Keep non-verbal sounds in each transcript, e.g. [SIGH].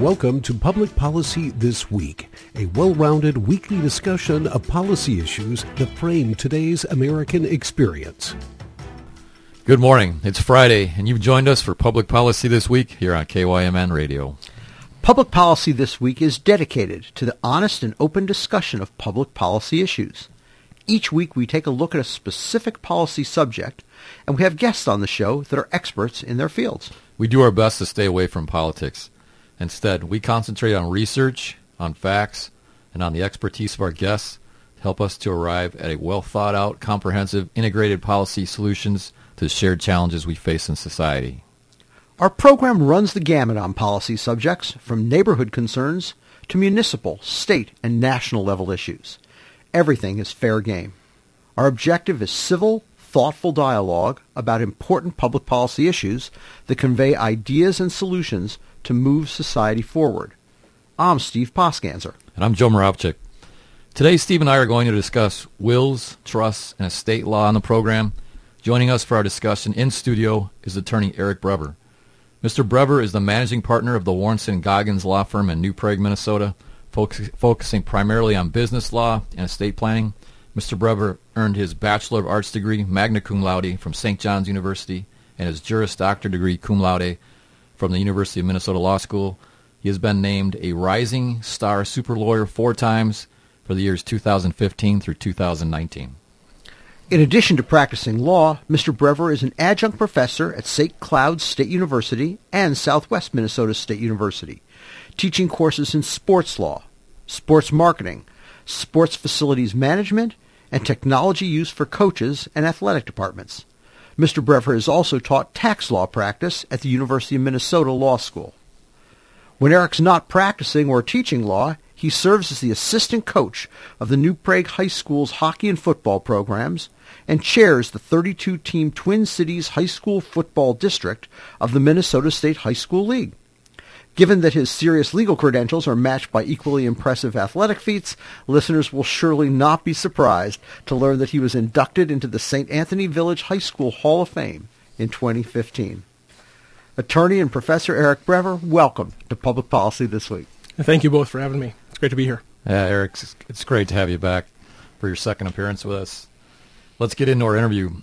Welcome to Public Policy This Week, a well-rounded weekly discussion of policy issues that frame today's American experience. Good morning. It's Friday, and you've joined us for Public Policy This Week here on KYMN Radio. Public Policy This Week is dedicated to the honest and open discussion of public policy issues. Each week we take a look at a specific policy subject, and we have guests on the show that are experts in their fields. We do our best to stay away from politics. Instead, we concentrate on research, on facts, and on the expertise of our guests to help us to arrive at a well thought out, comprehensive, integrated policy solutions to the shared challenges we face in society. Our program runs the gamut on policy subjects, from neighborhood concerns to municipal, state, and national level issues. Everything is fair game. Our objective is civil, thoughtful dialogue about important public policy issues that convey ideas and solutions to move society forward. I'm Steve Poskanzer. And I'm Joe Moravchik. Today, Steve and I are going to discuss wills, trusts, and estate law on the program. Joining us for our discussion in studio is attorney Eric Brever. Mr. Brever is the managing partner of the Wornson Goggins Law Firm in New Prague, Minnesota, focus, focusing primarily on business law and estate planning. Mr. Brever earned his Bachelor of Arts degree, magna cum laude, from St. John's University, and his Juris Doctor degree, cum laude, from the University of Minnesota Law School. He has been named a Rising Star Super Lawyer four times for the years 2015 through 2019. In addition to practicing law, Mr. Brever is an adjunct professor at St. Cloud State University and Southwest Minnesota State University, teaching courses in sports law, sports marketing, sports facilities management, and technology use for coaches and athletic departments. Mr. Brever has also taught tax law practice at the University of Minnesota Law School. When Eric's not practicing or teaching law, he serves as the assistant coach of the New Prague High School's hockey and football programs and chairs the 32-team Twin Cities High School Football District of the Minnesota State High School League. Given that his serious legal credentials are matched by equally impressive athletic feats, listeners will surely not be surprised to learn that he was inducted into the St. Anthony Village High School Hall of Fame in 2015. Attorney and Professor Eric Brever, welcome to Public Policy This Week. Thank you both for having me. It's great to be here. Yeah, Eric, it's great to have you back for your second appearance with us. Let's get into our interview.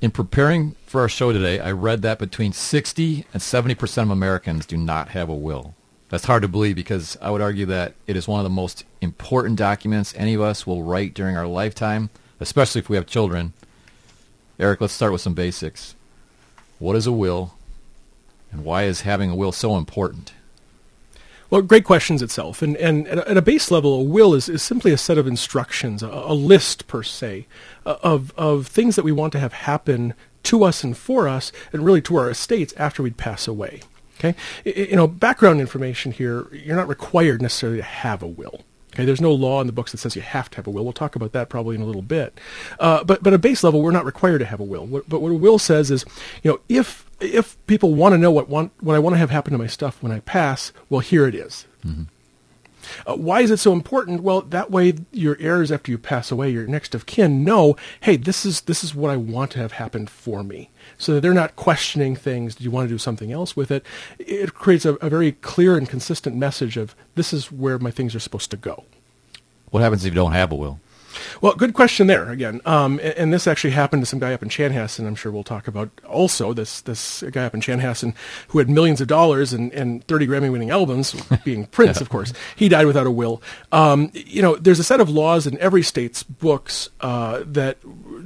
In preparing for our show today, I read that between 60 and 70% of Americans do not have a will. That's hard to believe because I would argue that it is one of the most important documents any of us will write during our lifetime, especially if we have children. Eric, let's start with some basics. What is a will, and why is having a will so important? Well, great questions itself. And, and at, a, base level, a will is, is simply a set of instructions, a, a list per se, uh, of, of things that we want to have happen to us and for us, and really to our estates after we'd pass away. Okay, you know, background information here. You're not required necessarily to have a will. Okay, there's no law in the books that says you have to have a will. We'll talk about that probably in a little bit. Uh, but but at a base level, we're not required to have a will. What, but what a will says is, you know, if if people want to know what want what I want to have happen to my stuff when I pass, well, here it is. Mm-hmm. Uh, why is it so important? Well, that way your heirs after you pass away, your next of kin, know, hey, this is this is what I want to have happen for me, so that they're not questioning things. Do you want to do something else with it? It creates a, a very clear and consistent message of this is where my things are supposed to go. What happens if you don't have a will? Well, good question there again. Um, and, and, this actually happened to some guy up in Chanhassen. I'm sure we'll talk about also this this guy up in Chanhassen who had millions of dollars and, and 30 Grammy winning albums, [LAUGHS] being Prince, of course. He died without a will. Um, you know, there's a set of laws in every state's books uh, that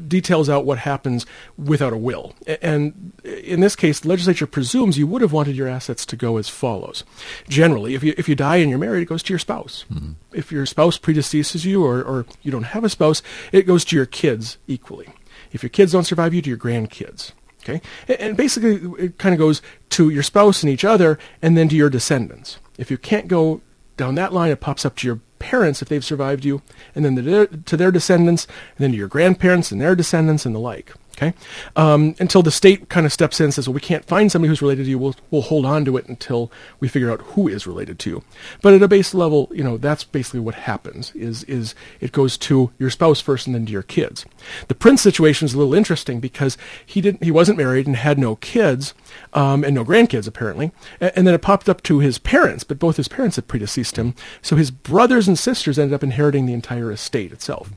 details out what happens without a will. And in this case, the legislature presumes you would have wanted your assets to go as follows. Generally, if you if you die and you're married, it goes to your spouse. Mm-hmm. If your spouse predeceases you or, or you don't have a spouse, it goes to your kids equally. If your kids don't survive you, to your grandkids. Okay? And basically, it kind of goes to your spouse and each other, and then to your descendants. If you can't go down that line, it pops up to your parents if they've survived you, and then to their, to their descendants, and then to your grandparents and their descendants, and the like. Okay, um, until the state kind of steps in and says, "Well, we can't find somebody who's related to you. We'll we'll hold on to it until we figure out who is related to you." But at a base level, you know, that's basically what happens. Is is it goes to your spouse first and then to your kids. The prince situation is a little interesting because he didn't he wasn't married and had no kids um, and no grandkids apparently, and, and then it popped up to his parents, but both his parents had predeceased him, so his brothers and sisters ended up inheriting the entire estate itself.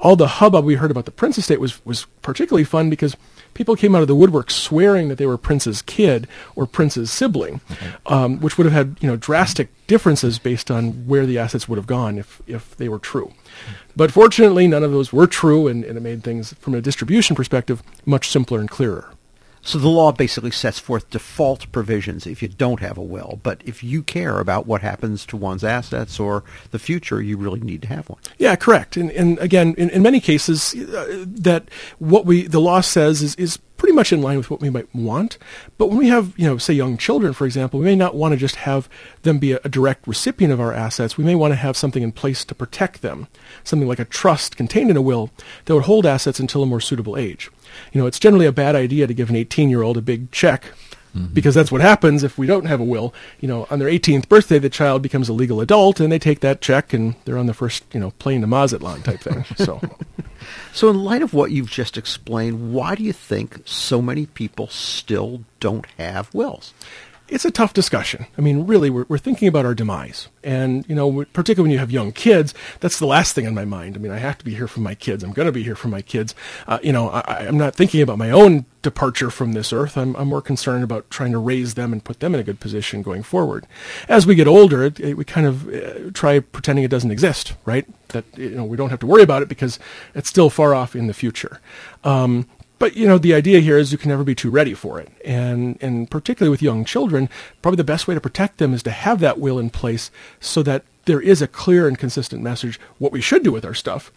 All the hubbub we heard about the prince estate was was particularly fun because people came out of the woodwork swearing that they were Prince's kid or Prince's sibling, um, which would have had you know drastic differences based on where the assets would have gone if if they were true. But fortunately, none of those were true, and, and it made things from a distribution perspective much simpler and clearer. So the law basically sets forth default provisions if you don't have a will, but if you care about what happens to one's assets or the future, you really need to have one. Yeah, correct. And, and again, in, in many cases, uh, that what we the law says is, is pretty much in line with what we might want. But when we have, you know, say young children, for example, we may not want to just have them be a, a, direct recipient of our assets. We may want to have something in place to protect them, something like a trust contained in a will that would hold assets until a more suitable age you know, it's generally a bad idea to give an 18 year old a big check mm-hmm. because that's what happens if we don't have a will. You know, on their 18th birthday, the child becomes a legal adult and they take that check and they're on the first, you know, plane to Mazatlan type thing. [LAUGHS] So. so in light of what you've just explained, why do you think so many people still don't have wills? It's a tough discussion. I mean, really, we're, we're thinking about our demise. And, you know, particularly when you have young kids, that's the last thing on my mind. I mean, I have to be here for my kids. I'm going to be here for my kids. Uh, you know, I, am not thinking about my own departure from this earth. I'm, I'm more concerned about trying to raise them and put them in a good position going forward. As we get older, it, it, we kind of uh, try pretending it doesn't exist, right? That, you know, we don't have to worry about it because it's still far off in the future. Um, but you know, the idea here is you can never be too ready for it, and and particularly with young children, probably the best way to protect them is to have that will in place so that there is a clear and consistent message what we should do with our stuff,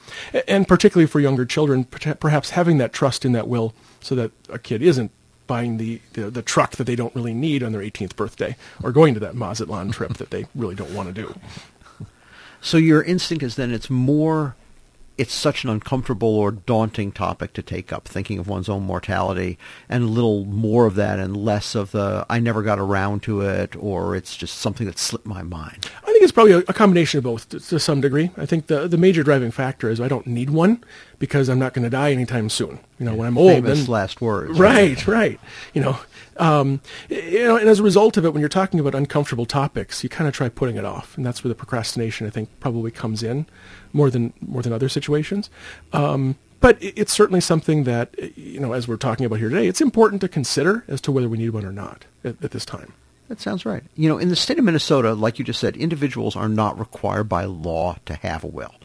and particularly for younger children, perhaps having that trust in that will so that a kid isn't buying the, the, the truck that they don't really need on their 18th birthday or going to that Mazatlan trip that they really don't want to do. So your instinct is then it's more it's such an uncomfortable or daunting topic to take up, thinking of one's own mortality, and a little more of that and less of the I never got around to it, or it's just something that slipped my mind. I think it's probably a, a combination of both to, to, some degree. I think the the major driving factor is I don't need one because I'm not going to die anytime soon. You know, when I'm old, famous then, last words. Right, right, right. You know, um, you know, and as a result of it, when you're talking about uncomfortable topics, you kind of try putting it off, and that's where the procrastination, I think, probably comes in more than more than other situations. Um, but it's certainly something that you know, as we're talking about here today, it's important to consider as to whether we need one or not at, at this time. That sounds right. You know, in the state of Minnesota, like you just said, individuals are not required by law to have a will.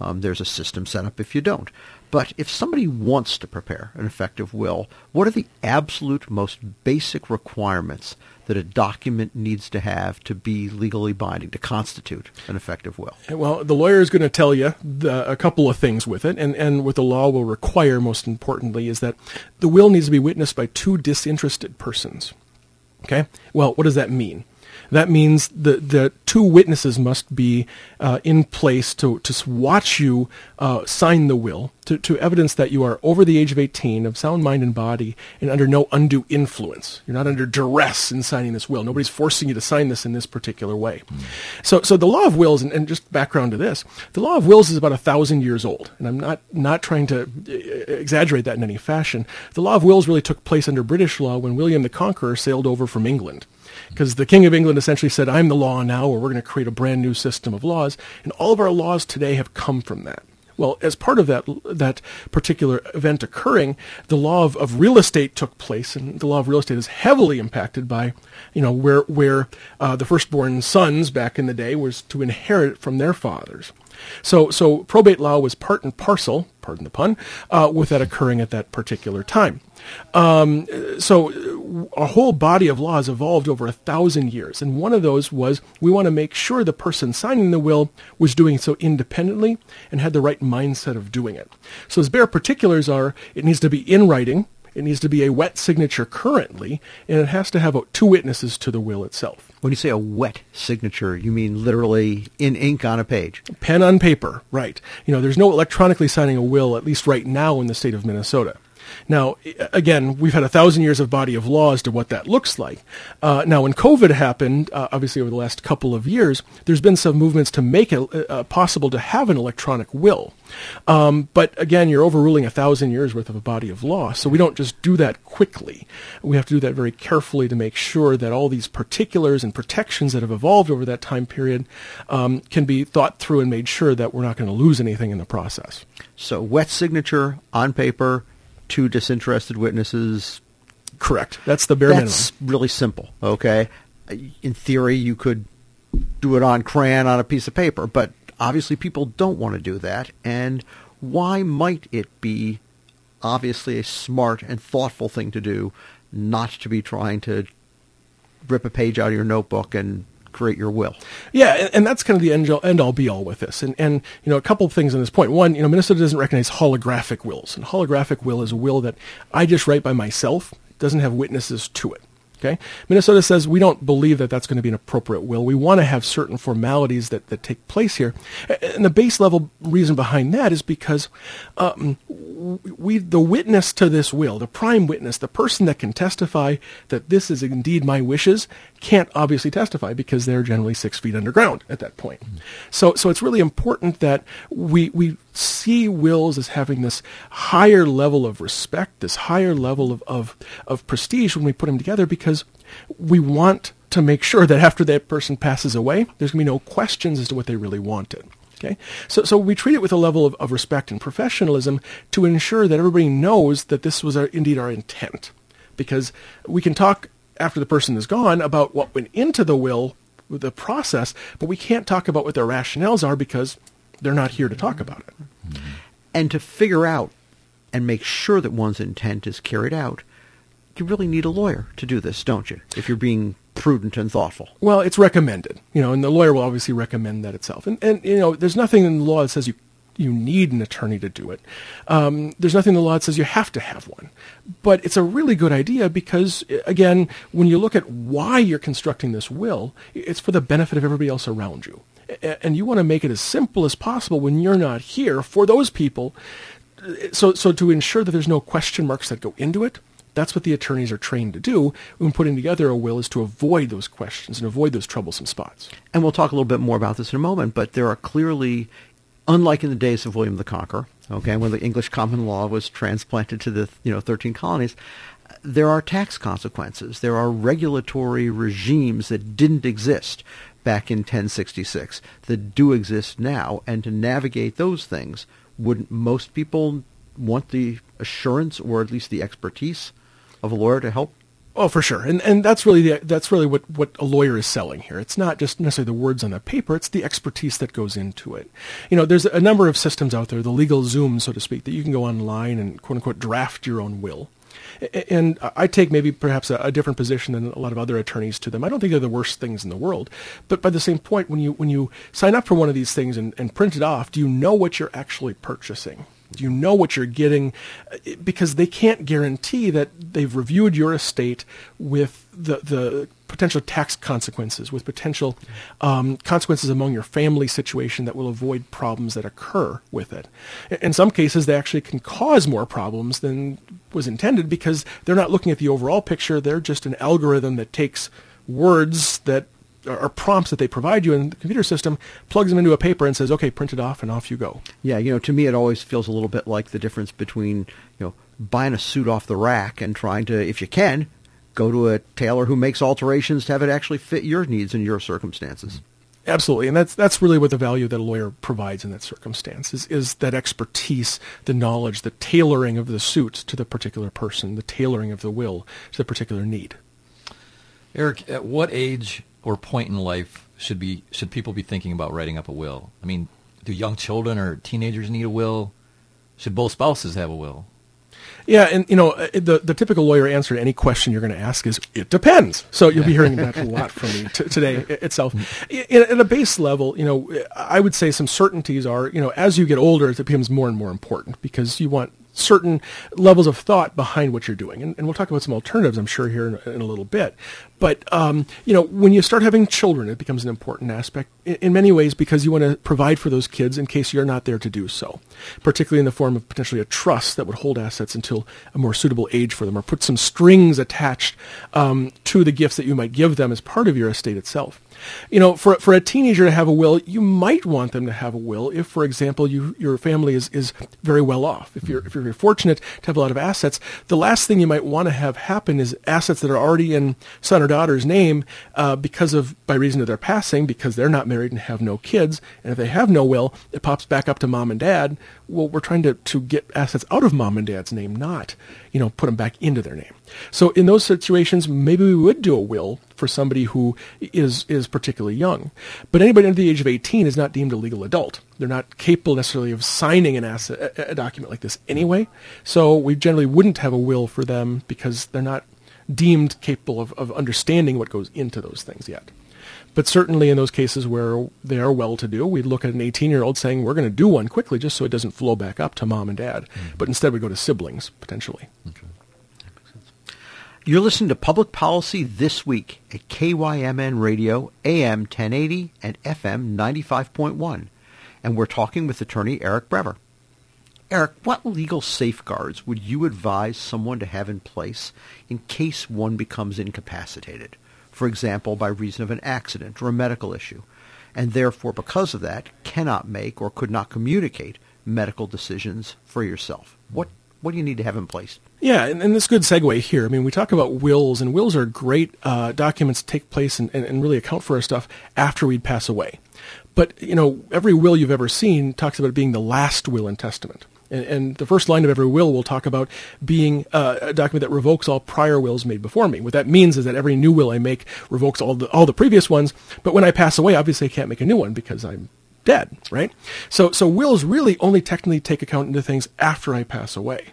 Um, there's a system set up if you don't. But if somebody wants to prepare an effective will, what are the absolute most basic requirements that a document needs to have to be legally binding, to constitute an effective will? Well, the lawyer is going to tell you the, a couple of things with it, and, and what the law will require, most importantly, is that the will needs to be witnessed by two disinterested persons. Okay? Well, what does that mean? That means the, the two witnesses must be uh, in place to, to watch you uh, sign the will, to, to evidence that you are over the age of 18, of sound mind and body, and under no undue influence. You're not under duress in signing this will. Nobody's forcing you to sign this in this particular way. Mm. So, so the law of wills, and, and just background to this, the law of wills is about a thousand years old, and I'm not, not trying to uh, exaggerate that in any fashion. The law of wills really took place under British law when William the Conqueror sailed over from England because the King of England essentially said, I'm the law now, or we're going to create a brand new system of laws. And all of our laws today have come from that. Well, as part of that that particular event occurring, the law of, of real estate took place, and the law of real estate is heavily impacted by, you know, where where uh, the firstborn sons back in the day was to inherit from their fathers. So, so probate law was part and parcel, pardon the pun, uh, with that occurring at that particular time. Um, so a whole body of laws evolved over a thousand years, and one of those was we want to make sure the person signing the will was doing so independently and had the right mindset of doing it. So as bare particulars are, it needs to be in writing, it needs to be a wet signature currently, and it has to have two witnesses to the will itself. When you say a wet signature, you mean literally in ink on a page? Pen on paper, right. You know, there's no electronically signing a will, at least right now in the state of Minnesota. Now, again, we've had a thousand years of body of law as to what that looks like. Uh, now, when COVID happened, uh, obviously over the last couple of years, there's been some movements to make it uh, possible to have an electronic will. Um, but again, you're overruling a thousand years worth of a body of law, so we don't just do that quickly. We have to do that very carefully to make sure that all these particulars and protections that have evolved over that time period um, can be thought through and made sure that we're not going to lose anything in the process. So, wet signature on paper, two disinterested witnesses. Correct. That's the bare That's minimum. really simple. Okay. In theory, you could do it on crayon on a piece of paper, but obviously people don't want to do that. And why might it be obviously a smart and thoughtful thing to do, not to be trying to rip a page out of your notebook and create your will. Yeah, and, that's kind of the end all, end all be all with this. And and you know a couple of things on this point. One, you know Minnesota doesn't recognize holographic wills, and holographic will is a will that I just write by myself. Doesn't have witnesses to it. Okay? Minnesota says we don't believe that that's going to be an appropriate will. We want to have certain formalities that, that take place here. And the base level reason behind that is because um, we, the witness to this will, the prime witness, the person that can testify that this is indeed my wishes, can't obviously testify because they're generally six feet underground at that point. Mm-hmm. So, so it's really important that we, we see wills as having this higher level of respect, this higher level of, of, of prestige when we put them together because we want to make sure that after that person passes away, there's going to be no questions as to what they really wanted. Okay? So, so we treat it with a level of, of respect and professionalism to ensure that everybody knows that this was our, indeed our intent. Because we can talk after the person is gone about what went into the will, the process, but we can't talk about what their rationales are because they're not here to talk about it. Mm-hmm. And to figure out and make sure that one's intent is carried out, you really need a lawyer to do this, don't you? If you're being prudent and thoughtful. Well, it's recommended, you know, and the lawyer will obviously recommend that itself. And, and you know, there's nothing in the law that says you you need an attorney to do it. Um, there's nothing in the law that says you have to have one. But it's a really good idea because, again, when you look at why you're constructing this will, it's for the benefit of everybody else around you. And you want to make it as simple as possible when you're not here for those people. So, so to ensure that there's no question marks that go into it, that's what the attorneys are trained to do when putting together a will is to avoid those questions and avoid those troublesome spots. And we'll talk a little bit more about this in a moment, but there are clearly, unlike in the days of William the Conqueror, okay, when the English common law was transplanted to the you know 13 colonies, there are tax consequences. There are regulatory regimes that didn't exist back in 1066 that do exist now, and to navigate those things, wouldn't most people want the assurance or at least the expertise of a lawyer to help? Oh, for sure, and and that's really the, that's really what, what a lawyer is selling here. It's not just necessarily the words on the paper; it's the expertise that goes into it. You know, there's a number of systems out there, the LegalZoom, so to speak, that you can go online and quote unquote draft your own will. And I take maybe perhaps a, different position than a lot of other attorneys to them. I don't think they're the worst things in the world. But by the same point, when you when you sign up for one of these things and, and print it off, do you know what you're actually purchasing? Do you know what you're getting because they can't guarantee that they've reviewed your estate with the, the potential tax consequences, with potential um, consequences among your family situation that will avoid problems that occur with it. In some cases, they actually can cause more problems than was intended because they're not looking at the overall picture. They're just an algorithm that takes words that or prompts that they provide you in the computer system, plugs them into a paper and says, "Okay, print it off," and off you go. Yeah, you know, to me, it always feels a little bit like the difference between you know buying a suit off the rack and trying to, if you can, go to a tailor who makes alterations to have it actually fit your needs and your circumstances. Absolutely, and that's that's really what the value that a lawyer provides in that circumstance is is that expertise, the knowledge, the tailoring of the suit to the particular person, the tailoring of the will to the particular need. Eric, at what age or point in life should be should people be thinking about writing up a will? I mean, do young children or teenagers need a will? Should both spouses have a will? Yeah, and you know uh, the the typical lawyer answer to any question you're going to ask is it depends. So you'll be hearing that a lot from me t- today itself. In, at a base level, you know, I would say some certainties are, you know, as you get older, it becomes more and more important because you want certain levels of thought behind what you're doing. And, and we'll talk about some alternatives, I'm sure, here in, in a little bit. But um, you know, when you start having children, it becomes an important aspect in, in many ways because you want to provide for those kids in case you're not there to do so, particularly in the form of potentially a trust that would hold assets until a more suitable age for them, or put some strings attached um, to the gifts that you might give them as part of your estate itself. You know, for for a teenager to have a will, you might want them to have a will if, for example, you your family is, is very well off. If you're if you're fortunate to have a lot of assets, the last thing you might want to have happen is assets that are already in son or daughter's name uh, because of by reason of their passing, because they're not married and have no kids, and if they have no will, it pops back up to mom and dad. Well, we're trying to to get assets out of mom and dad's name, not you know put them back into their name. So in those situations, maybe we would do a will for somebody who is is particularly young. But anybody under the age of 18 is not deemed a legal adult. They're not capable necessarily of signing an asset, a, a document like this anyway. So we generally wouldn't have a will for them because they're not deemed capable of, of understanding what goes into those things yet. But certainly in those cases where they are well-to-do, we'd look at an 18-year-old saying, we're going to do one quickly just so it doesn't flow back up to mom and dad. Mm-hmm. But instead we go to siblings, potentially. Okay. You're listening to Public Policy This Week at KYMN Radio, AM 1080 and FM 95.1. And we're talking with attorney Eric Brever. Eric, what legal safeguards would you advise someone to have in place in case one becomes incapacitated? For example, by reason of an accident or a medical issue, and therefore, because of that, cannot make or could not communicate medical decisions for yourself. What, what do you need to have in place? Yeah, and, and this good segue here. I mean, we talk about wills, and wills are great uh, documents to take place and, and, and really account for our stuff after we'd pass away. But, you know, every will you've ever seen talks about it being the last will and testament. And, and, the first line of every will will talk about being uh, a document that revokes all prior wills made before me. What that means is that every new will I make revokes all the all the previous ones. But when I pass away, obviously I can't make a new one because I'm dead, right? So so wills really only technically take account into things after I pass away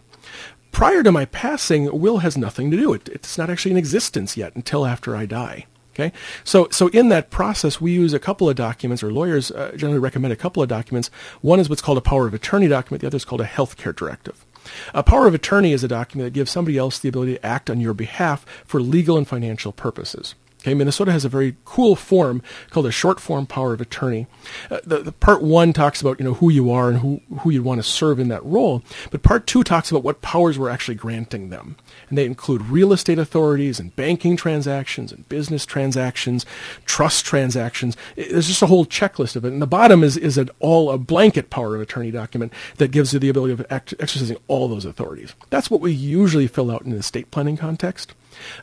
prior to my passing, will has nothing to do. It, it's not actually in existence yet until after I die. Okay, so so in that process, we use a couple of documents, or lawyers uh, generally recommend a couple of documents. One is what's called a power of attorney document. The other is called a healthcare directive. A power of attorney is a document that gives somebody else the ability to act on your behalf for legal and financial purposes. Okay, Minnesota has a very cool form called a short form power of attorney. Uh, the, the, part one talks about you know who you are and who who you want to serve in that role, but part two talks about what powers we're actually granting them, and they include real estate authorities and banking transactions and business transactions, trust transactions. There's just a whole checklist of it, and the bottom is is an all a blanket power of attorney document that gives you the ability of act, exercising all those authorities. That's what we usually fill out in the estate planning context.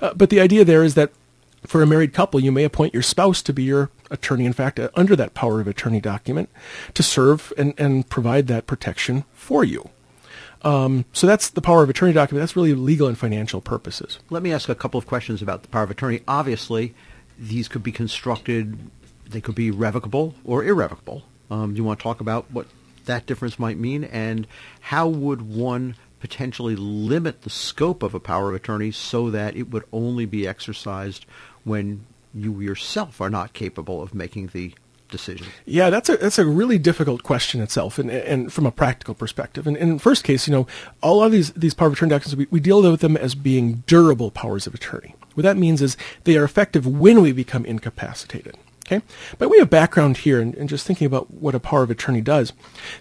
Uh, but the idea there is that for a married couple, you may appoint your spouse to be your attorney, in fact, uh, under that power of attorney document, to serve and, and provide that protection for you. Um, so that's the power of attorney document. That's really legal and financial purposes. Let me ask a couple of questions about the power of attorney. Obviously, these could be constructed, they could be revocable or irrevocable. Um, do you want to talk about what that difference might mean and how would one potentially limit the scope of a power of attorney so that it would only be exercised when you yourself are not capable of making the decision? Yeah, that's a that's a really difficult question itself, and and from a practical perspective. And, in first case, you know, all of these these power of attorney documents, we, we deal with them as being durable powers of attorney. What that means is they are effective when we become incapacitated. Okay? By way of background here, and, and, just thinking about what a power of attorney does,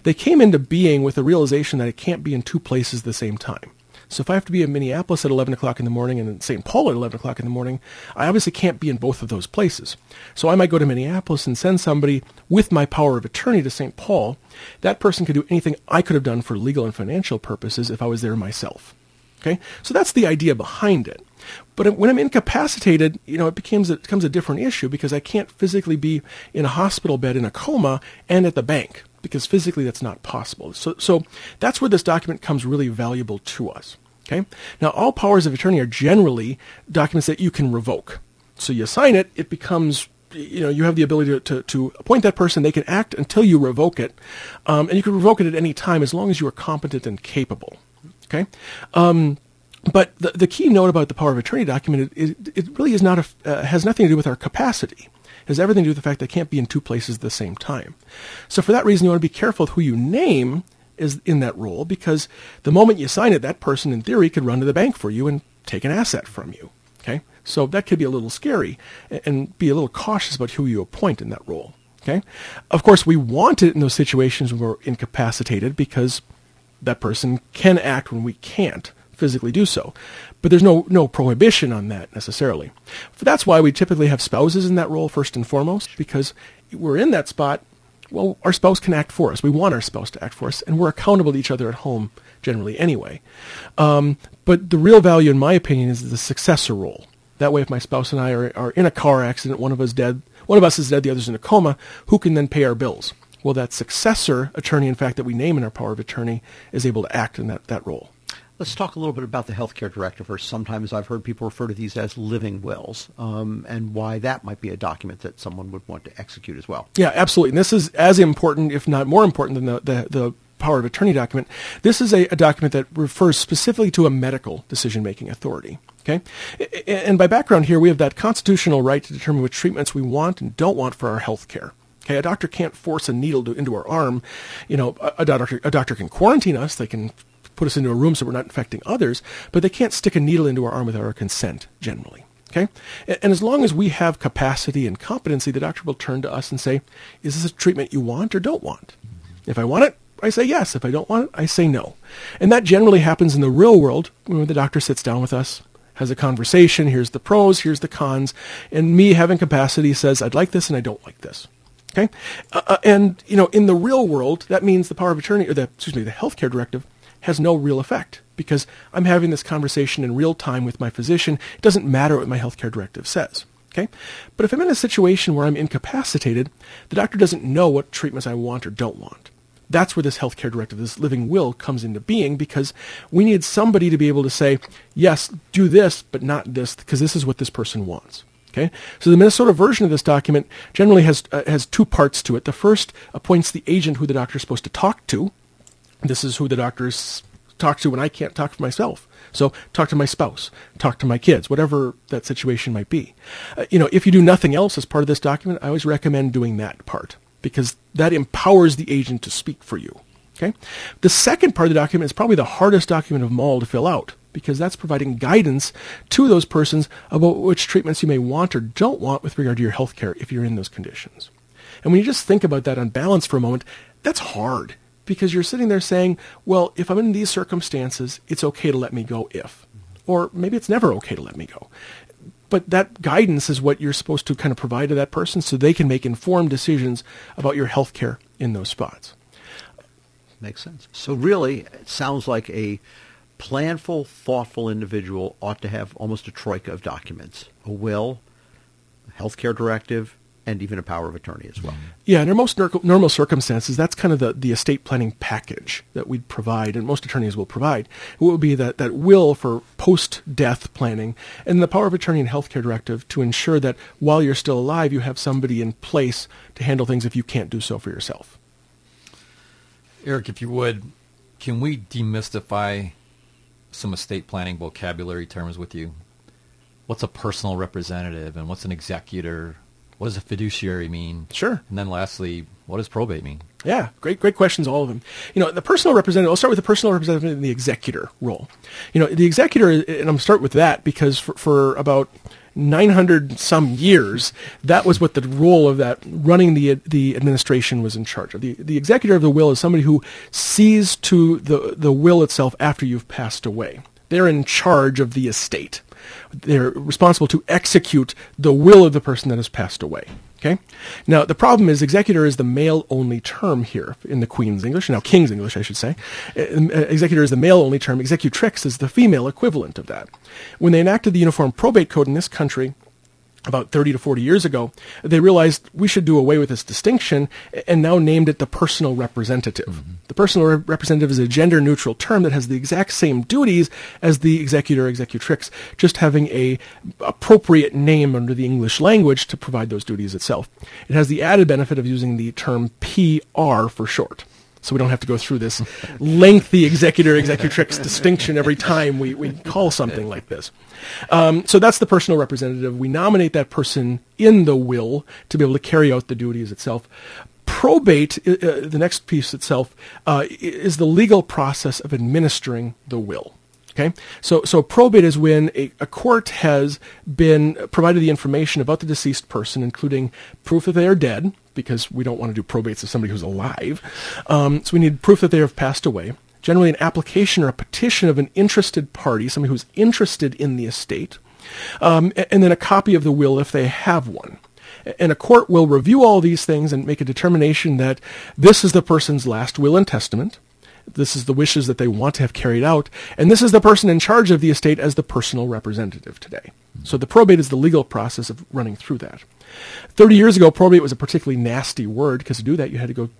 they came into being with the realization that it can't be in two places at the same time. So if I have to be in Minneapolis at 11 o'clock in the morning and in St. Paul at 11 o'clock in the morning, I obviously can't be in both of those places. So I might go to Minneapolis and send somebody with my power of attorney to St. Paul. That person could do anything I could have done for legal and financial purposes if I was there myself. Okay? So that's the idea behind it. But when I'm incapacitated, you know, it becomes it becomes a different issue because I can't physically be in a hospital bed in a coma and at the bank because physically that's not possible. So, so that's where this document comes really valuable to us. Okay. Now, all powers of attorney are generally documents that you can revoke. So you sign it, it becomes you know you have the ability to, to, to, appoint that person they can act until you revoke it um, and you can revoke it at any time as long as you are competent and capable okay um, but the, the key note about the power of attorney document it, it really is not a, uh, has nothing to do with our capacity has everything to do with the fact it can't be in two places at the same time. So for that reason, you want to be careful with who you name is in that role because the moment you sign it, that person in theory could run to the bank for you and take an asset from you. Okay? So that could be a little scary and be a little cautious about who you appoint in that role. Okay? Of course, we want it in those situations when we're incapacitated because that person can act when we can't physically do so. But there's no, no prohibition on that necessarily. But that's why we typically have spouses in that role first and foremost, because we're in that spot, well, our spouse can act for us. We want our spouse to act for us, and we're accountable to each other at home generally anyway. Um, but the real value, in my opinion, is the successor role. That way, if my spouse and I are, are in a car accident, one of us dead, one of us is dead, the other's in a coma, who can then pay our bills? Well, that successor attorney, in fact, that we name in our power of attorney, is able to act in that, that role. Let's talk a little bit about the healthcare directive, or sometimes I've heard people refer to these as living wills, um, and why that might be a document that someone would want to execute as well. Yeah, absolutely. And this is as important, if not more important, than the, the, the power of attorney document. This is a, a document that refers specifically to a medical decision-making authority. Okay, and by background here, we have that constitutional right to determine which treatments we want and don't want for our health care. Okay, a doctor can't force a needle to, into our arm. You know, a, a, doctor a doctor can quarantine us. They can put us into a room so we're not infecting others, but they can't stick a needle into our arm without our consent, generally. Okay? And as long as we have capacity and competency, the doctor will turn to us and say, is this a treatment you want or don't want? If I want it, I say yes. If I don't want it, I say no. And that generally happens in the real world when the doctor sits down with us, has a conversation, here's the pros, here's the cons, and me having capacity says, I'd like this and I don't like this. Okay? Uh, uh and, you know, in the real world, that means the power of attorney, or the, excuse me, the healthcare directive has no real effect because I'm having this conversation in real time with my physician. It doesn't matter what my healthcare directive says. Okay? But if I'm in a situation where I'm incapacitated, the doctor doesn't know what treatments I want or don't want. That's where this healthcare directive, this living will, comes into being because we need somebody to be able to say, yes, do this, but not this, because this is what this person wants. Okay? So the Minnesota version of this document generally has, uh, has two parts to it. The first appoints the agent who the doctor is supposed to talk to, this is who the doctors talk to when I can't talk for myself. So talk to my spouse, talk to my kids, whatever that situation might be. Uh, you know, if you do nothing else as part of this document, I always recommend doing that part because that empowers the agent to speak for you. Okay? The second part of the document is probably the hardest document of them all to fill out because that's providing guidance to those persons about which treatments you may want or don't want with regard to your health care if you're in those conditions. And when you just think about that on balance for a moment, that's hard because you're sitting there saying, well, if I'm in these circumstances, it's okay to let me go if. Or maybe it's never okay to let me go. But that guidance is what you're supposed to kind of provide to that person so they can make informed decisions about your health care in those spots. Makes sense. So really, it sounds like a planful, thoughtful individual ought to have almost a troika of documents. A will, a healthcare directive, and even a power of attorney as well. Yeah, under most normal circumstances, that's kind of the, the estate planning package that we'd provide, and most attorneys will provide. It will be that, that will for post-death planning, and the power of attorney and healthcare directive to ensure that while you're still alive, you have somebody in place to handle things if you can't do so for yourself. Eric, if you would, can we demystify some estate planning vocabulary terms with you? What's a personal representative and what's an executor? What does a fiduciary mean? Sure. And then lastly, what does probate mean? Yeah, great, great questions, all of them. You know, the personal representative, I'll start with the personal representative and the executor role. You know, the executor, and I'm going to start with that because for, for about 900 some years, that was what the role of that running the the administration was in charge of. The the executor of the will is somebody who sees to the the will itself after you've passed away. They're in charge of the estate they're responsible to execute the will of the person that has passed away. Okay. Now the problem is executor is the male only term here in the Queen's English. Now King's English, I should say. Uh, executor is the male only term. Executrix is the female equivalent of that. When they enacted the Uniform Probate Code in this country, about 30 to 40 years ago, they realized we should do away with this distinction and now named it the personal representative. Mm-hmm. The personal re- representative is a gender neutral term that has the exact same duties as the executor executrix, just having a appropriate name under the English language to provide those duties itself. It has the added benefit of using the term PR for short so we don't have to go through this [LAUGHS] lengthy executor executrix distinction every time we, we call something like this. Um, so that's the personal representative. We nominate that person in the will to be able to carry out the duties itself. probate, uh, uh, the next piece itself, uh, is the legal process of administering the will. Okay, so so probate is when a, a, court has been provided the information about the deceased person, including proof that they are dead, because we don't want to do probates of somebody who's alive. Um, so we need proof that they have passed away. Generally, an application or a petition of an interested party, somebody who's interested in the estate, um, and then a copy of the will if they have one. And a court will review all these things and make a determination that this is the person's last will and testament. This is the wishes that they want to have carried out. And this is the person in charge of the estate as the personal representative today. So the probate is the legal process of running through that. 30 years ago, probate was a particularly nasty word because to do that you had to go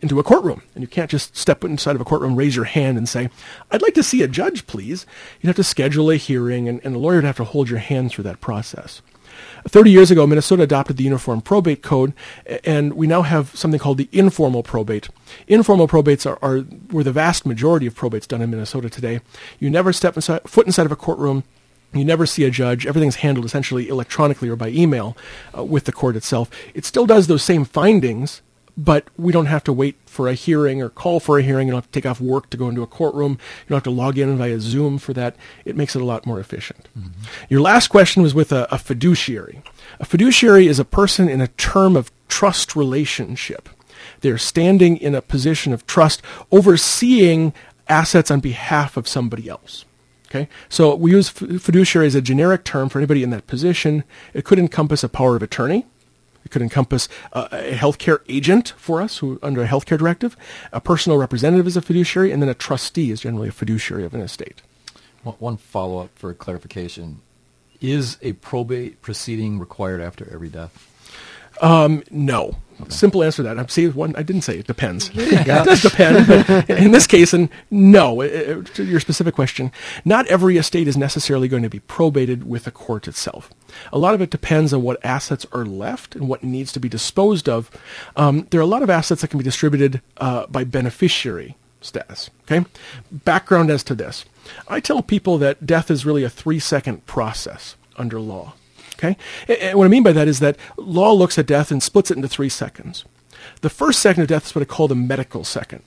into a courtroom. And you can't just step inside of a courtroom, raise your hand and say, I'd like to see a judge, please. You'd have to schedule a hearing and, and a lawyer would have to hold your hand through that process. 30 years ago, Minnesota adopted the Uniform Probate Code, and we now have something called the informal probate. Informal probates are, are where the vast majority of probates done in Minnesota today. You never step inside, foot inside of a courtroom. You never see a judge. Everything's handled essentially electronically or by email uh, with the court itself. It still does those same findings, but we don't have to wait for a hearing or call for a hearing. You don't have to take off work to go into a courtroom. You don't have to log in via Zoom for that. It makes it a lot more efficient. Mm-hmm. Your last question was with a, a fiduciary. A fiduciary is a person in a term of trust relationship. They're standing in a position of trust, overseeing assets on behalf of somebody else. Okay, so we use fiduciary as a generic term for anybody in that position. It could encompass a power of attorney. It could encompass a healthcare agent for us, who under a healthcare directive. A personal representative is a fiduciary, and then a trustee is generally a fiduciary of an estate. One follow-up for clarification: Is a probate proceeding required after every death? Um, no. Okay. Simple answer to that. I'm one. I didn't say it depends. [LAUGHS] it does depend, but in this case, and no, it, to your specific question, not every estate is necessarily going to be probated with the court itself. A lot of it depends on what assets are left and what needs to be disposed of. Um, there are a lot of assets that can be distributed uh, by beneficiary status. Okay. Background as to this: I tell people that death is really a three-second process under law. Okay? And what I mean by that is that law looks at death and splits it into three seconds. The first second of death is what I call the medical second.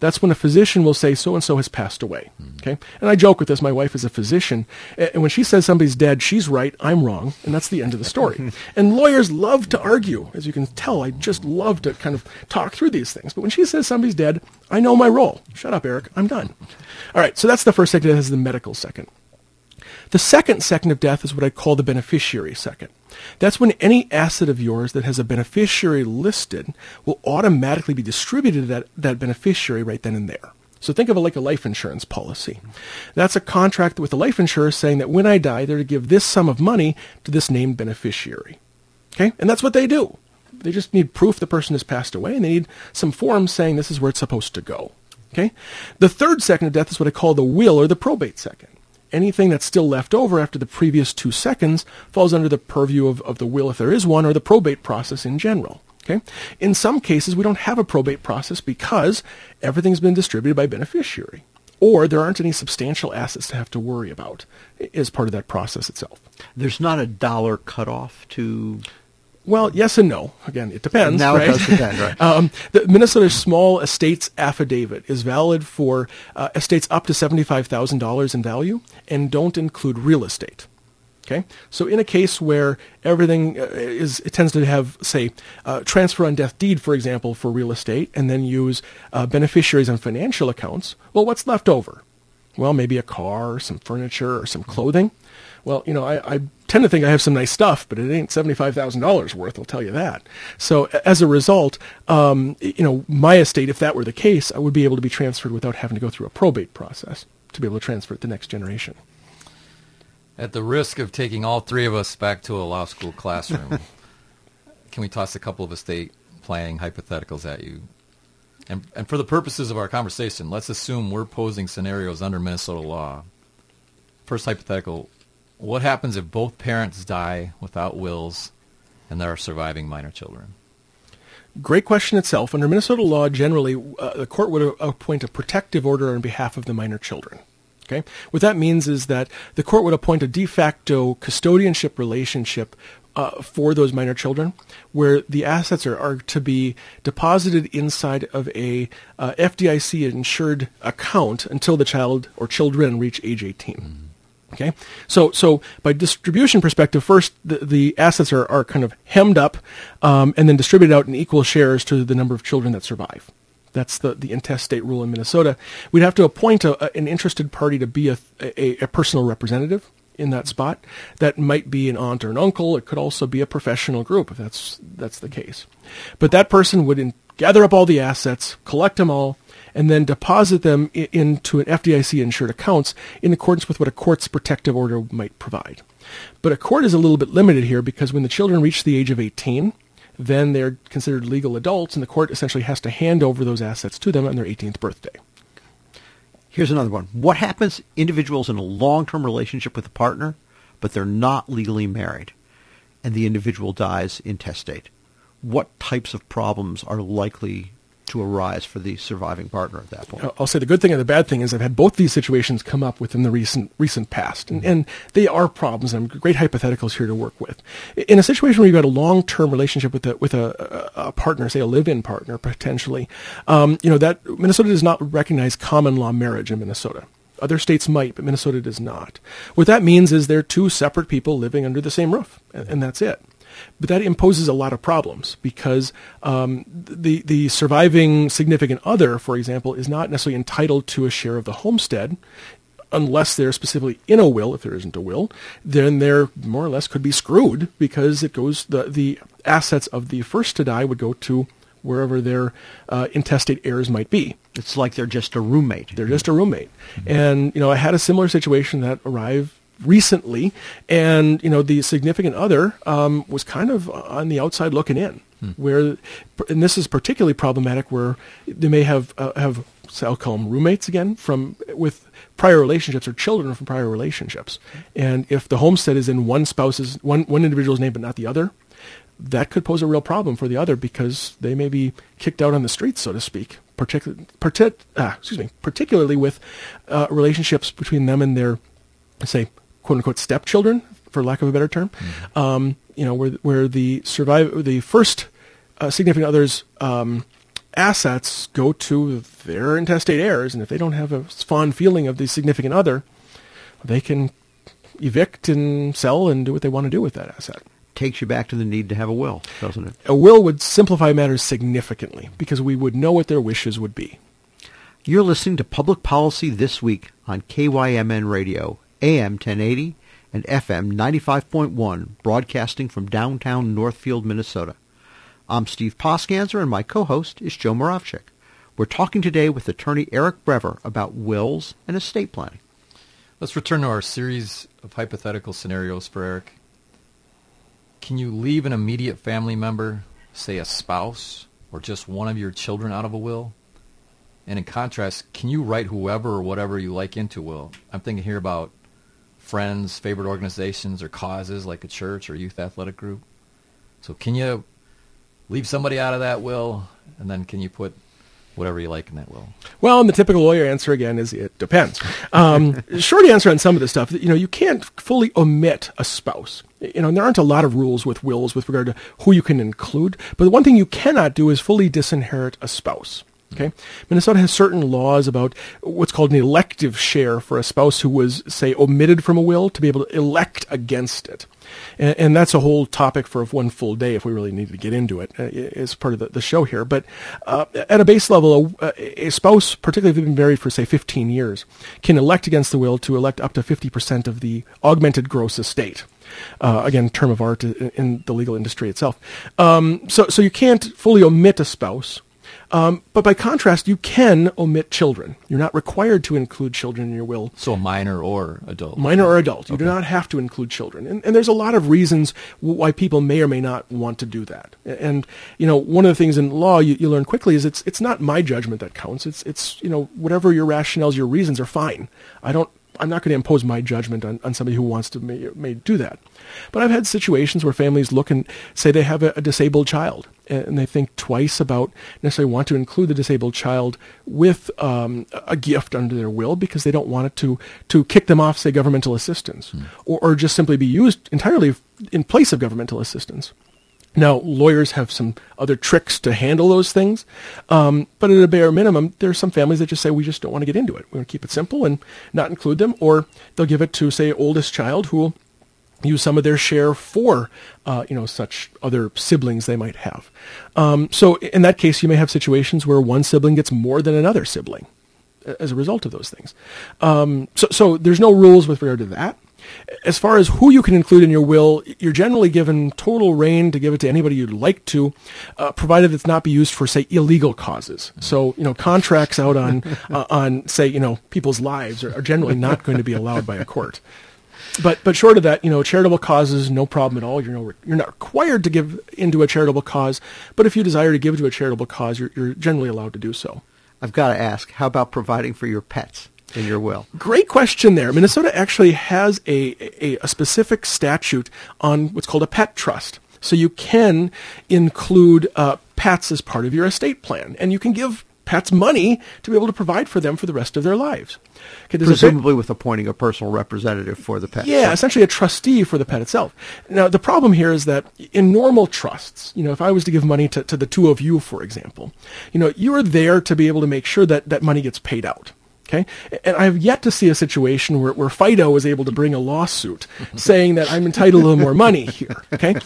That's when a physician will say so and so has passed away. Mm-hmm. Okay? And I joke with this. My wife is a physician, and when she says somebody's dead, she's right, I'm wrong, and that's the end of the story. [LAUGHS] and lawyers love to argue, as you can tell. I just love to kind of talk through these things. But when she says somebody's dead, I know my role. Shut up, Eric. I'm done. All right. So that's the first second. That is the medical second. The second second of death is what I call the beneficiary second. That's when any asset of yours that has a beneficiary listed will automatically be distributed to that, that beneficiary right then and there. So think of it like a life insurance policy. That's a contract with the life insurer saying that when I die, they're to give this sum of money to this named beneficiary. Okay? And that's what they do. They just need proof the person has passed away, and they need some form saying this is where it's supposed to go. Okay? The third second of death is what I call the will or the probate second anything that's still left over after the previous two seconds falls under the purview of, of the will if there is one or the probate process in general. Okay? In some cases, we don't have a probate process because everything's been distributed by beneficiary. Or there aren't any substantial assets to have to worry about as part of that process itself. There's not a dollar cutoff to well, yes and no. Again, it depends. Now right? it does depend, right? [LAUGHS] um, the Minnesota Small Estates Affidavit is valid for uh, estates up to seventy-five thousand dollars in value and don't include real estate. Okay, so in a case where everything uh, is, it tends to have, say, uh, transfer on death deed, for example, for real estate, and then use uh, beneficiaries on financial accounts. Well, what's left over? Well, maybe a car, some furniture, or some clothing. Well, you know, I, I tend to think I have some nice stuff, but it ain't seventy-five thousand dollars worth. I'll tell you that. So as a result, um, you know, my estate, if that were the case, I would be able to be transferred without having to go through a probate process to be able to transfer it to the next generation. At the risk of taking all three of us back to a law school classroom, [LAUGHS] can we toss a couple of estate planning hypotheticals at you? And, and for the purposes of our conversation, let's assume we're posing scenarios under Minnesota law. First hypothetical, what happens if both parents die without wills and there are surviving minor children? Great question itself. Under Minnesota law, generally, uh, the court would appoint a protective order on behalf of the minor children. Okay? What that means is that the court would appoint a de facto custodianship relationship uh, for those minor children, where the assets are, are to be deposited inside of a uh, FDIC insured account until the child or children reach age 18. Mm-hmm. Okay, so so by distribution perspective, first the, the assets are, are kind of hemmed up um, and then distributed out in equal shares to the number of children that survive. That's the, the intestate rule in Minnesota. We'd have to appoint a, a, an interested party to be a, a, a personal representative in that spot. That might be an aunt or an uncle. It could also be a professional group if that's that's the case. But that person would in, gather up all the assets, collect them all, and then deposit them I- into an FDIC insured accounts in accordance with what a court's protective order might provide. But a court is a little bit limited here because when the children reach the age of 18, then they're considered legal adults, and the court essentially has to hand over those assets to them on their 18th birthday. Here's another one. What happens individuals in a long-term relationship with a partner, but they're not legally married, and the individual dies intestate? What types of problems are likely to arise for the surviving partner at that point. I'll say the good thing and the bad thing is I've had both these situations come up within the recent recent past, and, and they are problems. And great hypotheticals here to work with. In a situation where you've got a long term relationship with a with a, a, partner, say a live in partner potentially, um, you know that Minnesota does not recognize common law marriage in Minnesota. Other states might, but Minnesota does not. What that means is they're two separate people living under the same roof, and, and that's it. But that imposes a lot of problems because um, the the surviving significant other, for example, is not necessarily entitled to a share of the homestead unless they're specifically in a will, if there isn't a will, then they're more or less could be screwed because it goes the the assets of the first to die would go to wherever their uh, intestate heirs might be. It's like they're just a roommate. They're just a roommate. Mm-hmm. And you know, I had a similar situation that arrived recently, and you know the significant other um, was kind of on the outside looking in. Hmm. Where, and this is particularly problematic, where they may have uh, have I'll call them roommates again from with prior relationships or children from prior relationships, and if the homestead is in one spouse's one one individual's name but not the other, that could pose a real problem for the other because they may be kicked out on the streets, so to speak. Particularly, partic- ah, excuse me, particularly with uh, relationships between them and their, say, quote unquote stepchildren, for lack of a better term. Mm-hmm. Um, you know, where where the survive the first uh, significant other's um, assets go to their intestate heirs, and if they don't have a fond feeling of the significant other, they can evict and sell and do what they want to do with that asset. Takes you back to the need to have a will, doesn't it? A will would simplify matters significantly because we would know what their wishes would be. You're listening to Public Policy This Week on KYMN Radio AM 1080 and FM 95.1, broadcasting from downtown Northfield, Minnesota. I'm Steve Poskanzer, and my co-host is Joe Moravchik. We're talking today with attorney Eric Brever about wills and estate planning. Let's return to our series of hypothetical scenarios for Eric. Can you leave an immediate family member, say a spouse, or just one of your children out of a will? And in contrast, can you write whoever or whatever you like into will? I'm thinking here about friends, favorite organizations, or causes like a church or youth athletic group. So can you leave somebody out of that will, and then can you put whatever you like in that will? Well, and the typical lawyer answer again is it depends. Um, [LAUGHS] short answer on some of this stuff, you know, you can't fully omit a spouse. You know, and there aren't a lot of rules with wills with regard to who you can include. But the one thing you cannot do is fully disinherit a spouse. Okay, Minnesota has certain laws about what's called an elective share for a spouse who was, say, omitted from a will to be able to elect against it, and, and that's a whole topic for one full day if we really need to get into it uh, as part of the, the show here. But uh, at a base level, a, a, spouse, particularly if they've been married for say 15 years, can elect against the will to elect up to 50% of the augmented gross estate. Uh, again, term of art in the legal industry itself. Um, so, so you can't fully omit a spouse um, but by contrast, you can omit children. You're not required to include children in your will. So minor or adult. Minor or adult. You okay. do not have to include children. And, and, there's a lot of reasons why people may or may not want to do that. And, you know, one of the things in law you, you learn quickly is it's, it's not my judgment that counts. It's, it's, you know, whatever your rationales, your reasons are fine. I don't I'm not going to impose my judgment on, on somebody who wants to may, may do that. But I've had situations where families look and say they have a, a disabled child and they think twice about necessarily want to include the disabled child with um, a gift under their will because they don't want it to to kick them off, say, governmental assistance, mm. or, or just simply be used entirely in place of governmental assistance. Now, lawyers have some other tricks to handle those things, um, but at a bare minimum, there are some families that just say we just don't want to get into it. We want to keep it simple and not include them, or they'll give it to, say, oldest child who will use some of their share for, uh, you know, such other siblings they might have. Um, so in that case, you may have situations where one sibling gets more than another sibling as a result of those things. Um, so, so there's no rules with regard to that. As far as who you can include in your will, you're generally given total rein to give it to anybody you'd like to, uh, provided it's not be used for, say, illegal causes. So, you know, contracts out on, [LAUGHS] uh, on say, you know, people's lives are, are generally not going to be allowed by a court but but short of that, you know, charitable causes, no problem at all. You're no, you're not required to give into a charitable cause, but if you desire to give to a charitable cause, you're, you're generally allowed to do so. I've got to ask, how about providing for your pets in your will? Great question there. Minnesota actually has a, a, a specific statute on what's called a pet trust. So you can include uh, pets as part of your estate plan, and you can give pets money to be able to provide for them for the rest of their lives. Okay, Presumably with appointing a personal representative for the pet. Yeah, essentially a trustee for the pet itself. Now, the problem here is that in normal trusts, you know, if I was to give money to, to the two of you, for example, you know, you are there to be able to make sure that that money gets paid out. Okay, and I have yet to see a situation where, where Fido was able to bring a lawsuit [LAUGHS] saying that I'm entitled to more money here. Okay,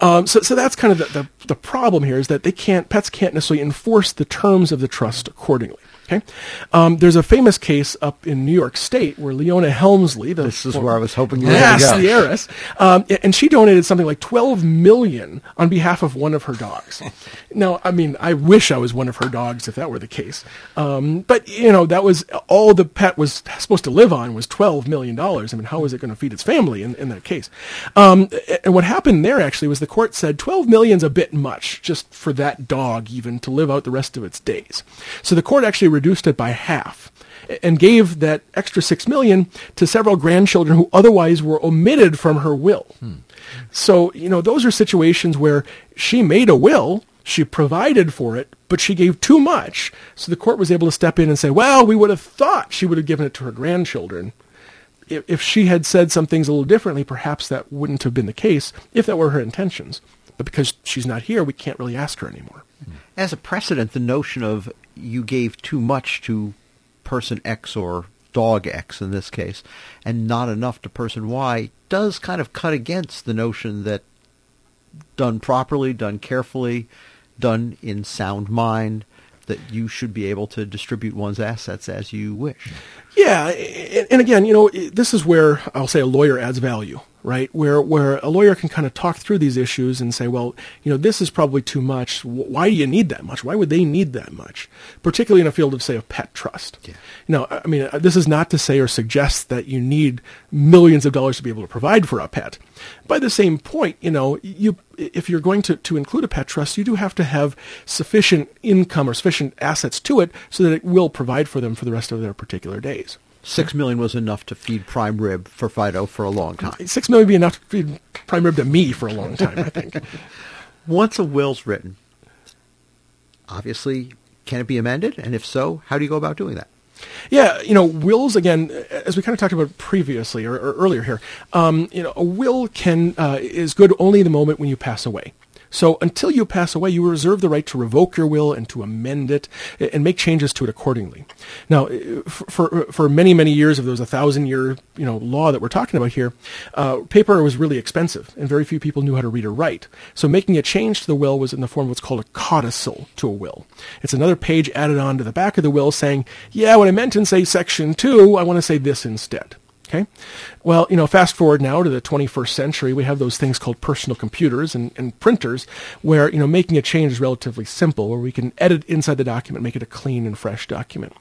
um, so so that's kind of the, the the problem here is that they can't pets can't necessarily enforce the terms of the trust accordingly. Okay, um, there's a famous case up in New York State where Leona Helmsley, the this is where I was hoping you were yes, going go. the heiress, um, and she donated something like 12 million on behalf of one of her dogs. [LAUGHS] now, I mean, I wish I was one of her dogs if that were the case, um, but you know, that was all the pet was supposed to live on was 12 million dollars. I mean, how was it going to feed its family in, in that case? Um, and what happened there actually was the court said 12 million's a bit much just for that dog even to live out the rest of its days. So the court actually reduced it by half and gave that extra six million to several grandchildren who otherwise were omitted from her will. Hmm. So, you know, those are situations where she made a will, she provided for it, but she gave too much. So the court was able to step in and say, well, we would have thought she would have given it to her grandchildren. If, if she had said some things a little differently, perhaps that wouldn't have been the case if that were her intentions. But because she's not here, we can't really ask her anymore. As a precedent, the notion of you gave too much to person X or dog X in this case, and not enough to person Y, does kind of cut against the notion that done properly, done carefully, done in sound mind, that you should be able to distribute one's assets as you wish. Yeah, and again, you know, this is where I'll say a lawyer adds value right? Where where a lawyer can kind of talk through these issues and say, well, you know, this is probably too much. Why do you need that much? Why would they need that much? Particularly in a field of say of pet trust. Yeah. You know, I mean, uh, this is not to say or suggest that you need millions of dollars to be able to provide for a pet. By the same point, you know, you if you're going to, to include a pet trust, you do have to have sufficient income or sufficient assets to it so that it will provide for them for the rest of their particular days. Six million was enough to feed prime rib for Fido for a long time. Six million would be enough to feed prime rib to me for a long time, I think. [LAUGHS] Once a will's written, obviously, can it be amended? And if so, how do you go about doing that? Yeah, you know, wills again, as we kind of talked about previously or, or earlier here. Um, you know, a will can uh, is good only in the moment when you pass away. So until you pass away, you reserve the right to revoke your will and to amend it and make changes to it accordingly. Now, for for many many years, there was a thousand year you know law that we're talking about here, uh, paper was really expensive, and very few people knew how to read or write. So making a change to the will was in the form of what's called a codicil to a will. It's another page added on to the back of the will saying, "Yeah, what I meant in say section two, I want to say this instead." Okay. Well, you know, fast forward now to the 21st century, we have those things called personal computers and, and printers where, you know, making a change is relatively simple, where we can edit inside the document, make it a clean and fresh document.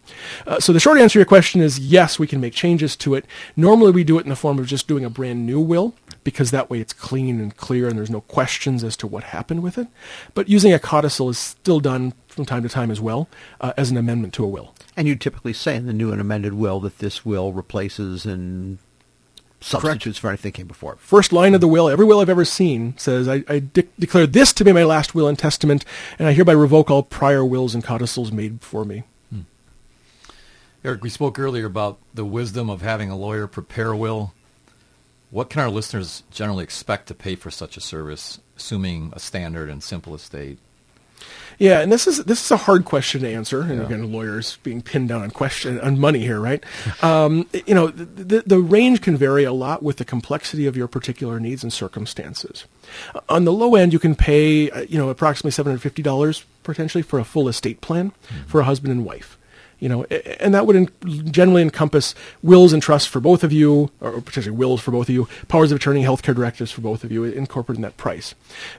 Uh, so the short answer to your question is yes, we can make changes to it. Normally we do it in the form of just doing a brand new will because that way it's clean and clear and there's no questions as to what happened with it. But using a codicil is still done from time to time as well uh, as an amendment to a will. And you typically say in the new and amended will that this will replaces and substitutes for anything that came before. First line of the will, every will I've ever seen says, I, I de- declare this to be my last will and testament, and I hereby revoke all prior wills and codicils made before me. Hmm. Eric, we spoke earlier about the wisdom of having a lawyer prepare a will. What can our listeners generally expect to pay for such a service, assuming a standard and simple estate? Yeah, and this is this is a hard question to answer. And yeah. again, lawyers being pinned down on question on money here, right? [LAUGHS] um, you know, the, the range can vary a lot with the complexity of your particular needs and circumstances. On the low end, you can pay uh, you know approximately seven hundred fifty dollars potentially for a full estate plan mm-hmm. for a husband and wife you know, and that would in, generally encompass wills and trusts for both of you, or potentially wills for both of you, powers of attorney, healthcare directives for both of you, incorporated in that price.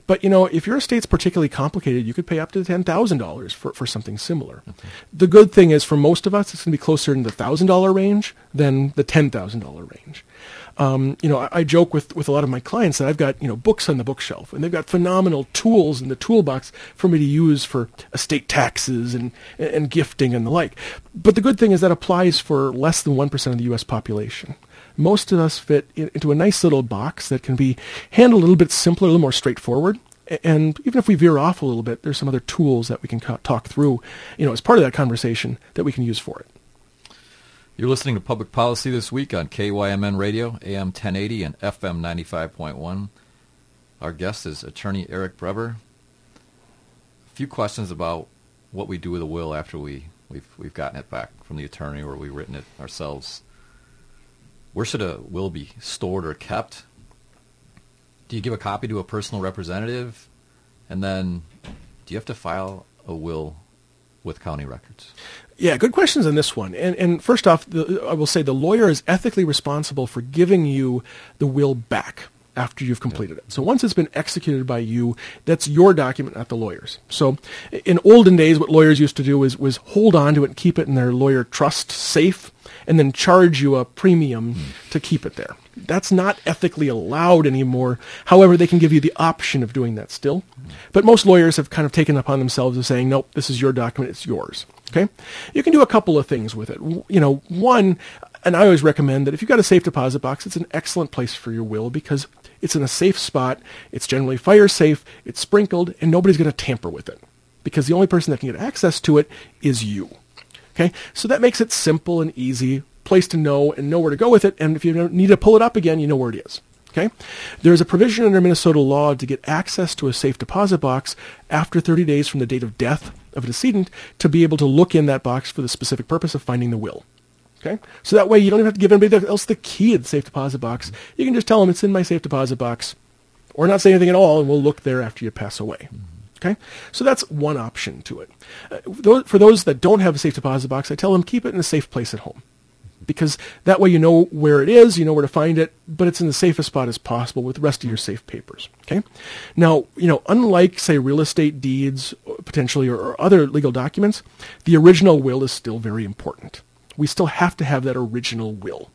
But you know, if your estate's particularly complicated, you could pay up to ten thousand dollars for for something similar. Okay. The good thing is, for most of us, it's going to be closer in the thousand dollar range than the ten thousand dollar range. Um, you know, I, I, joke with, with a lot of my clients that I've got, you know, books on the bookshelf and they've got phenomenal tools in the toolbox for me to use for estate taxes and, and gifting and the like. But the good thing is that applies for less than 1% of the U.S. population. Most of us fit in, into a nice little box that can be handled a little bit simpler, a little more straightforward and even if we veer off a little bit, there's some other tools that we can talk through, you know, as part of that conversation that we can use for it. You're listening to Public Policy this week on KYMN Radio, AM 1080 and FM 95.1. Our guest is attorney Eric Brever. A few questions about what we do with a will after we, we've, we've gotten it back from the attorney or we've written it ourselves. Where should a will be stored or kept? Do you give a copy to a personal representative? And then do you have to file a will with county records? Yeah, good questions on this one. And, and first off, the, I will say the lawyer is ethically responsible for giving you the will back after you've completed it. So once it's been executed by you, that's your document, not the lawyer's. So in olden days, what lawyers used to do is was hold on to it and keep it in their lawyer trust safe, and then charge you a premium mm. to keep it there. That's not ethically allowed anymore. However, they can give you the option of doing that still. Mm. But most lawyers have kind of taken upon themselves of saying, nope, this is your document, it's yours. Okay? You can do a couple of things with it. You know, one, and I always recommend that if you've got a safe deposit box, it's an excellent place for your will because it's in a safe spot, it's generally fire safe, it's sprinkled, and nobody's going to tamper with it because the only person that can get access to it is you. Okay? So that makes it simple and easy, place to know and know where to go with it, and if you need to pull it up again, you know where it is. Okay? There's a provision under Minnesota law to get access to a safe deposit box after 30 days from the date of death of a decedent to be able to look in that box for the specific purpose of finding the will. Okay? So that way you don't even have to give anybody else the key to the safe deposit box. You can just tell them it's in my safe deposit box or not say anything at all and we'll look there after you pass away. Okay? So that's one option to it. Uh, for those that don't have a safe deposit box, I tell them keep it in a safe place at home because that way you know where it is, you know where to find it, but it's in the safest spot as possible with the rest of your safe papers. Okay. Now, you know, unlike say real estate deeds potentially or, or other legal documents, the original will is still very important. We still have to have that original will.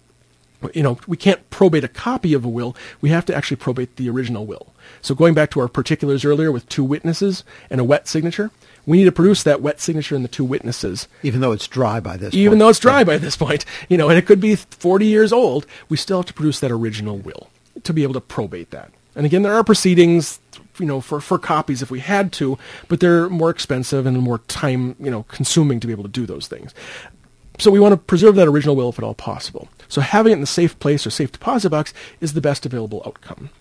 You know, we can't probate a copy of a will. We have to actually probate the original will. So going back to our particulars earlier with two witnesses and a wet signature, we need to produce that wet signature in the two witnesses. Even though it's dry by this Even point. though it's dry by this point, you know, and it could be 40 years old, we still have to produce that original will to be able to probate that. And again, there are proceedings, you know, for, for copies if we had to, but they're more expensive and more time, you know, consuming to be able to do those things. So we want to preserve that original will if at all possible. So having it in a safe place or safe deposit box is the best available outcome.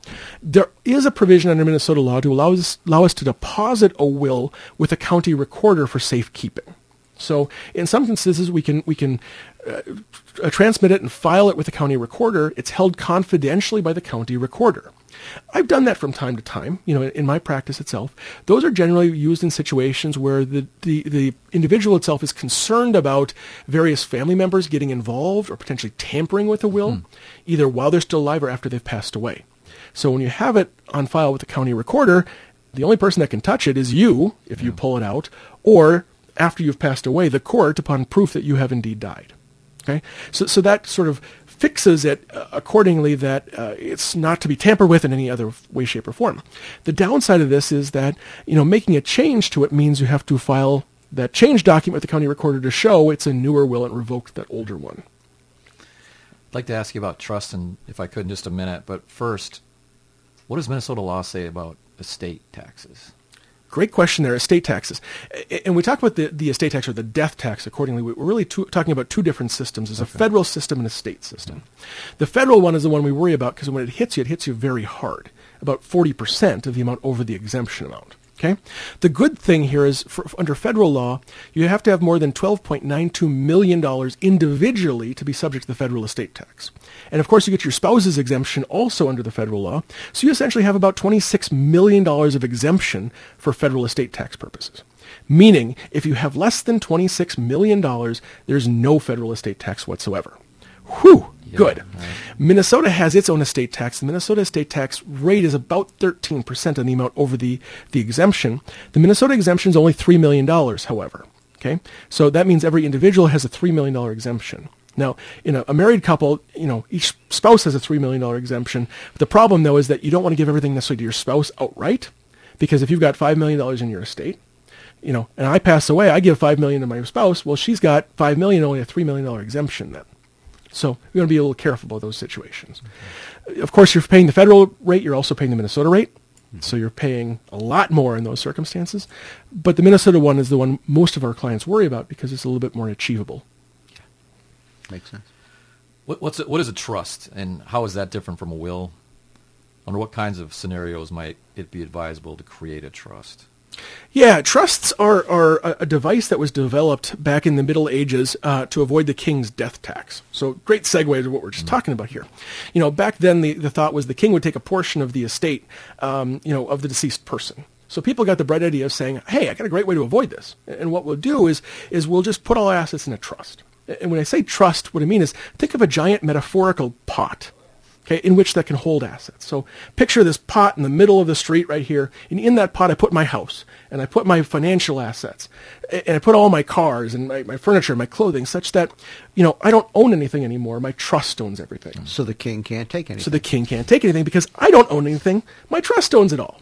There is a provision under Minnesota law to allow us, allow us to deposit a will with a county recorder for safekeeping. So in some instances, we can we can uh, transmit it and file it with the county recorder. It's held confidentially by the county recorder. I've done that from time to time, you know, in my practice itself. Those are generally used in situations where the, the, the individual itself is concerned about various family members getting involved or potentially tampering with a will, hmm. either while they're still alive or after they've passed away. So when you have it on file with the county recorder, the only person that can touch it is you, if you pull it out, or after you've passed away, the court upon proof that you have indeed died. Okay? So, so that sort of fixes it uh, accordingly that uh, it's not to be tampered with in any other way, shape, or form. The downside of this is that you know making a change to it means you have to file that change document with the county recorder to show it's a newer will and revoke that older one. I'd like to ask you about trust, and if I could, in just a minute. But first, what does Minnesota law say about estate taxes? Great question there, estate taxes. And we talk about the, the estate tax or the death tax accordingly. We're really two, talking about two different systems. There's okay. a federal system and a state system. The federal one is the one we worry about because when it hits you, it hits you very hard, about 40% of the amount over the exemption amount. Okay? The good thing here is for, under federal law, you have to have more than $12.92 million individually to be subject to the federal estate tax. And of course, you get your spouse's exemption also under the federal law. So you essentially have about $26 million of exemption for federal estate tax purposes. Meaning, if you have less than $26 million, there's no federal estate tax whatsoever. Whew! Good. Right. Minnesota has its own estate tax. The Minnesota estate tax rate is about 13% on the amount over the, the exemption. The Minnesota exemption is only $3 million, however. Okay? So that means every individual has a $3 million exemption. Now, in a, a, married couple, you know, each spouse has a $3 million exemption. But The problem, though, is that you don't want to give everything necessarily to your spouse outright, because if you've got $5 million in your estate, you know, and I pass away, I give 5 million to my spouse, well, she's got 5 million, only a $3 million exemption then. So we want to be a little careful about those situations. Okay. Of course, you're paying the federal rate. You're also paying the Minnesota rate. Mm-hmm. So you're paying a lot more in those circumstances. But the Minnesota one is the one most of our clients worry about because it's a little bit more achievable. Makes sense. What, what's a, what is a trust, and how is that different from a will? Under what kinds of scenarios might it be advisable to create a trust? Yeah, trusts are, are a device that was developed back in the Middle Ages uh, to avoid the king's death tax. So, great segue to what we're just mm-hmm. talking about here. You know, back then the, the thought was the king would take a portion of the estate, um, you know, of the deceased person. So people got the bright idea of saying, "Hey, I got a great way to avoid this." And what we'll do is is we'll just put all assets in a trust. And when I say trust, what I mean is think of a giant metaphorical pot okay, in which that can hold assets. So picture this pot in the middle of the street right here, and in that pot I put my house, and I put my financial assets, and I put all my cars and my, my furniture, and my clothing, such that, you know, I don't own anything anymore. My trust owns everything. So the king can't take anything. So the king can't take anything because I don't own anything. My trust owns it all.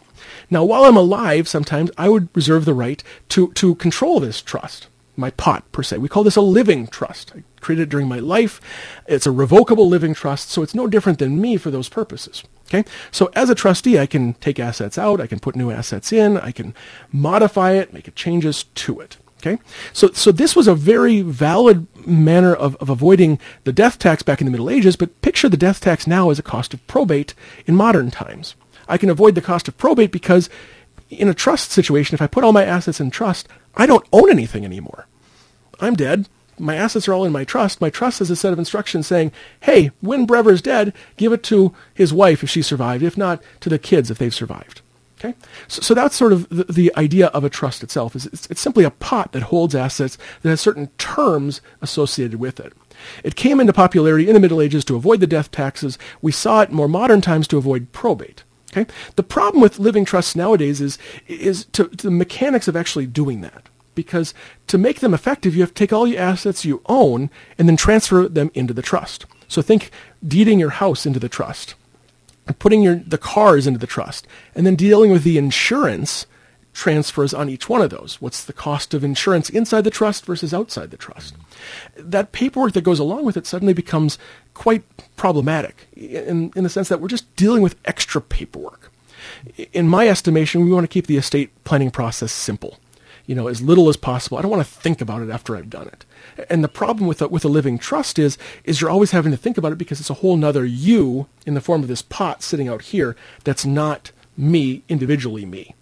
Now, while I'm alive, sometimes I would reserve the right to, to control this trust my pot per se. We call this a living trust. I created it during my life. It's a revocable living trust, so it's no different than me for those purposes. Okay? So as a trustee, I can take assets out, I can put new assets in, I can modify it, make changes to it. Okay? So, so this was a very valid manner of, of avoiding the death tax back in the Middle Ages, but picture the death tax now as a cost of probate in modern times. I can avoid the cost of probate because in a trust situation, if I put all my assets in trust, I don't own anything anymore. I'm dead. My assets are all in my trust. My trust has a set of instructions saying, hey, when Brever's dead, give it to his wife if she survived. If not, to the kids if they've survived. Okay? So, so that's sort of the, the, idea of a trust itself. Is it's, it's simply a pot that holds assets that has certain terms associated with it. It came into popularity in the Middle Ages to avoid the death taxes. We saw it more modern times to avoid probate. Okay? The problem with living trusts nowadays is, is to, to the mechanics of actually doing that. Because to make them effective, you have to take all your assets you own and then transfer them into the trust. So think deeding your house into the trust, putting your, the cars into the trust, and then dealing with the insurance transfers on each one of those. What's the cost of insurance inside the trust versus outside the trust? That paperwork that goes along with it suddenly becomes quite problematic in, in the sense that we're just dealing with extra paperwork. In my estimation, we want to keep the estate planning process simple. You know, as little as possible. I don't want to think about it after I've done it. And the problem with a, with a living trust is, is you're always having to think about it because it's a whole nother you in the form of this pot sitting out here that's not me, individually me.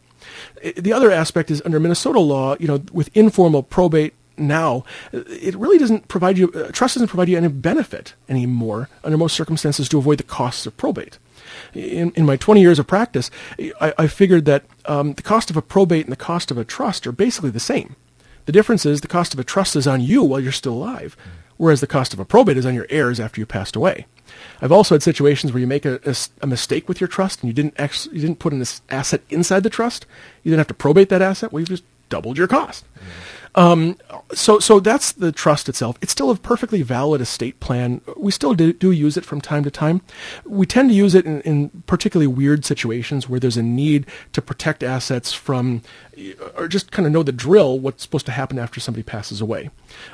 The other aspect is under Minnesota law, you know, with informal probate now, it really doesn't provide you, uh, trust doesn't provide you any benefit anymore under most circumstances to avoid the costs of probate. In, in my 20 years of practice, I, I figured that um, the cost of a probate and the cost of a trust are basically the same. The difference is the cost of a trust is on you while you're still alive, whereas the cost of a probate is on your heirs after you passed away. I've also had situations where you make a, a, a mistake with your trust and you didn't you didn't put an asset inside the trust. You didn't have to probate that asset. Well, you've just doubled your cost. Um, so, so that's the trust itself. It's still a perfectly valid estate plan. We still do, do use it from time to time. We tend to use it in, in, particularly weird situations where there's a need to protect assets from, or just kind of know the drill, what's supposed to happen after somebody passes away.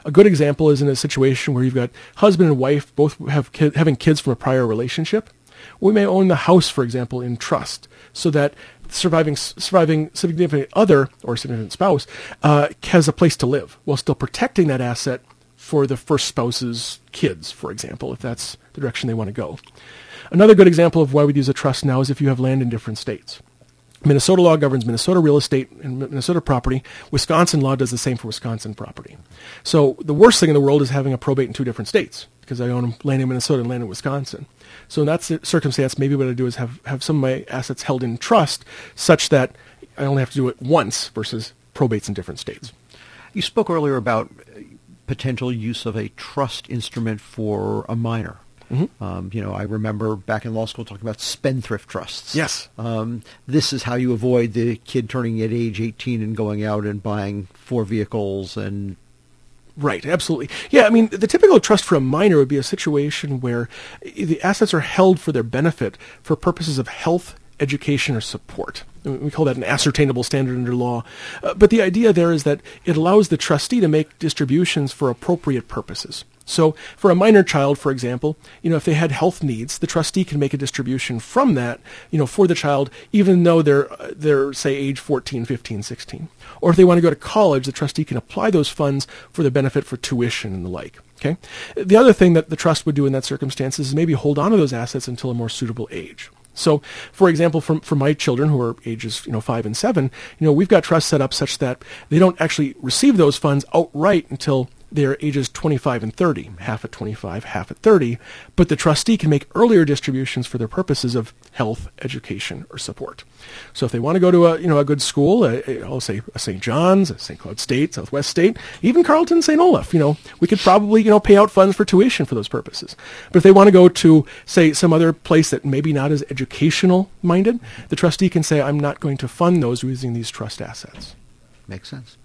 A good example is in a situation where you've got husband and wife both have having kids from a prior relationship. We may own the house, for example, in trust, so that surviving surviving significant other or significant spouse uh, has a place to live while still protecting that asset for the first spouse's kids, for example, if that's the direction they want to go. Another good example of why we'd use a trust now is if you have land in different states. Minnesota law governs Minnesota real estate and Minnesota property. Wisconsin law does the same for Wisconsin property. So the worst thing in the world is having a probate in two different states because I own land in Minnesota and land in Wisconsin. So in that circumstance, maybe what I do is have, have some of my assets held in trust such that I only have to do it once versus probates in different states. You spoke earlier about potential use of a trust instrument for a minor. Mm-hmm. Um, you know, I remember back in law school talking about spendthrift trusts. Yes. Um, this is how you avoid the kid turning at age 18 and going out and buying four vehicles and Right, absolutely. Yeah, I mean, the typical trust for a minor would be a situation where the assets are held for their benefit for purposes of health, education, or support. We call that an ascertainable standard under law. Uh, but the idea there is that it allows the trustee to make distributions for appropriate purposes. So for a minor child, for example, you know, if they had health needs, the trustee can make a distribution from that, you know, for the child, even though they're, they're, say, age 14, 15, 16. Or if they want to go to college, the trustee can apply those funds for the benefit for tuition and the like. Okay. The other thing that the trust would do in that circumstance is maybe hold on to those assets until a more suitable age. So, for example, for, for my children who are ages, you know, five and seven, you know, we've got trusts set up such that they don't actually receive those funds outright until they're ages 25 and 30, half at 25, half at 30, but the trustee can make earlier distributions for their purposes of health, education, or support. So if they want to go to a, you know, a good school, I'll say a St. John's, a St. Cloud State, Southwest State, even Carleton, St. Olaf, you know, we could probably, you know, pay out funds for tuition for those purposes. But if they want to go to, say, some other place that maybe not as educational minded, the trustee can say, I'm not going to fund those using these trust assets. Makes sense.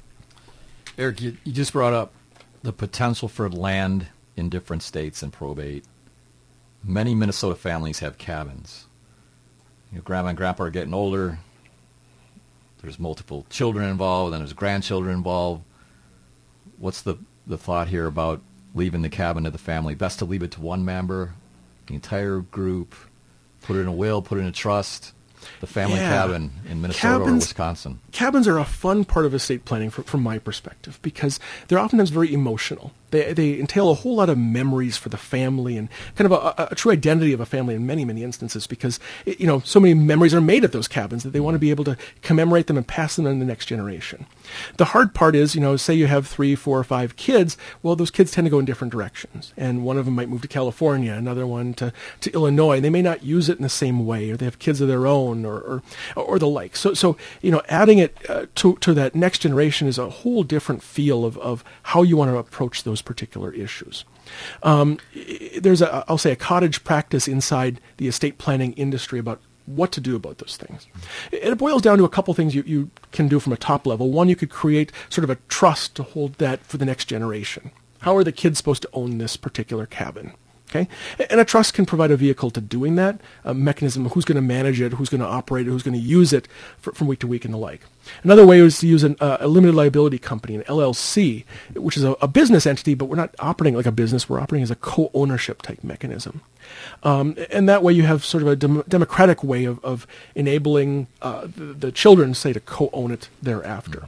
Eric, you, you just brought up the potential for land in different states and probate. Many Minnesota families have cabins. You know, grandma and grandpa are getting older. There's multiple children involved, and there's grandchildren involved. What's the, the thought here about leaving the cabin to the family? Best to leave it to one member, the entire group, put it in a will, put it in a trust the family yeah. cabin in Minnesota Cabins, or Wisconsin. Cabins are a fun part of estate planning from, from my perspective because they're oftentimes very emotional. They, they entail a whole lot of memories for the family and kind of a, a, true identity of a family in many, many instances because, it, you know, so many memories are made at those cabins that they want to be able to commemorate them and pass them on to the next generation. The hard part is, you know, say you have three, four, or five kids, well, those kids tend to go in different directions. And one of them might move to California, another one to, to Illinois. And they may not use it in the same way, or they have kids of their own, or, or, or the like. So, so, you know, adding it uh, to, to that next generation is a whole different feel of, of how you want to approach those particular issues. Um, there's a, I'll say, a cottage practice inside the estate planning industry about what to do about those things. It boils down to a couple things you, you can do from a top level. One, you could create sort of a trust to hold that for the next generation. How are the kids supposed to own this particular cabin? Okay, and a trust can provide a vehicle to doing that, a mechanism of who's going to manage it, who's going to operate it, who's going to use it for, from week to week and the like. Another way is to use an, uh, a limited liability company, an LLC, which is a, a, business entity, but we're not operating like a business. We're operating as a co-ownership type mechanism. Um, and that way you have sort of a dem- democratic way of, of enabling uh, the, the, children, say, to co-own it thereafter.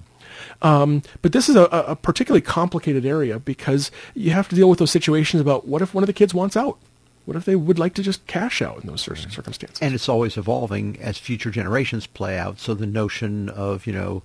Um, but this is a, a, particularly complicated area because you have to deal with those situations about what if one of the kids wants out? What if they would like to just cash out in those circumstances? And it's always evolving as future generations play out. So the notion of, you know,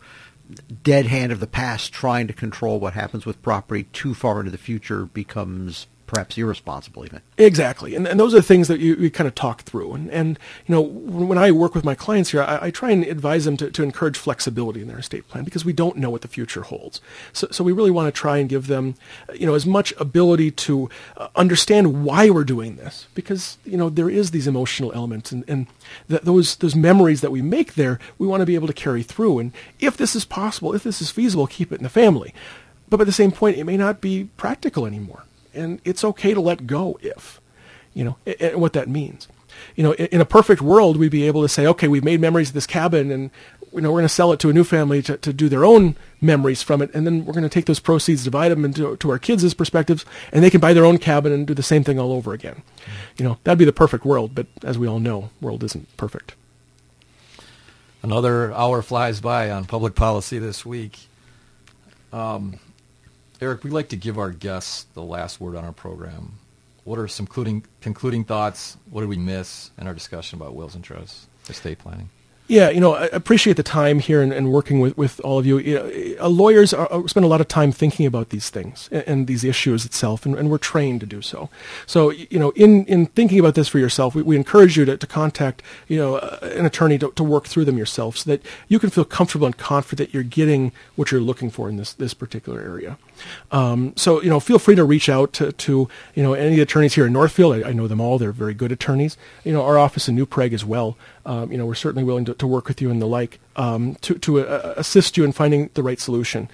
dead hand of the past trying to control what happens with property too far into the future becomes perhaps irresponsible even. Exactly. And, and those are the things that you, you kind of talk through. And, and, you know, when I work with my clients here, I, I try and advise them to, to encourage flexibility in their estate plan because we don't know what the future holds. So, so we really want to try and give them, you know, as much ability to uh, understand why we're doing this because, you know, there is these emotional elements and, and th- those, those memories that we make there, we want to be able to carry through. And if this is possible, if this is feasible, keep it in the family but by the same point, it may not be practical anymore. And it's okay to let go if, you know, and what that means. You know, in a perfect world, we'd be able to say, okay, we've made memories of this cabin and, you know, we're going to sell it to a new family to, to do their own memories from it. And then we're going to take those proceeds, divide them into to our kids' perspectives, and they can buy their own cabin and do the same thing all over again. You know, that'd be the perfect world. But as we all know, world isn't perfect. Another hour flies by on public policy this week. Um, Eric, we like to give our guests the last word on our program. What are some concluding, concluding thoughts? What did we miss in our discussion about wills and trusts, estate planning? Yeah, you know, I appreciate the time here and, and working with, with all of you. you know, uh, lawyers are, uh, spend a lot of time thinking about these things and, and these issues itself, and, and, we're trained to do so. So, you know, in, in thinking about this for yourself, we, we encourage you to, to contact, you know, uh, an attorney to, to work through them yourself so that you can feel comfortable and confident that you're getting what you're looking for in this, this particular area. Um, so, you know, feel free to reach out to, to you know, any attorneys here in Northfield. I, I, know them all. They're very good attorneys. You know, our office in New Prague as well. Um, you know, we're certainly willing to, to work with you and the like um, to, to uh, assist you in finding the right solution.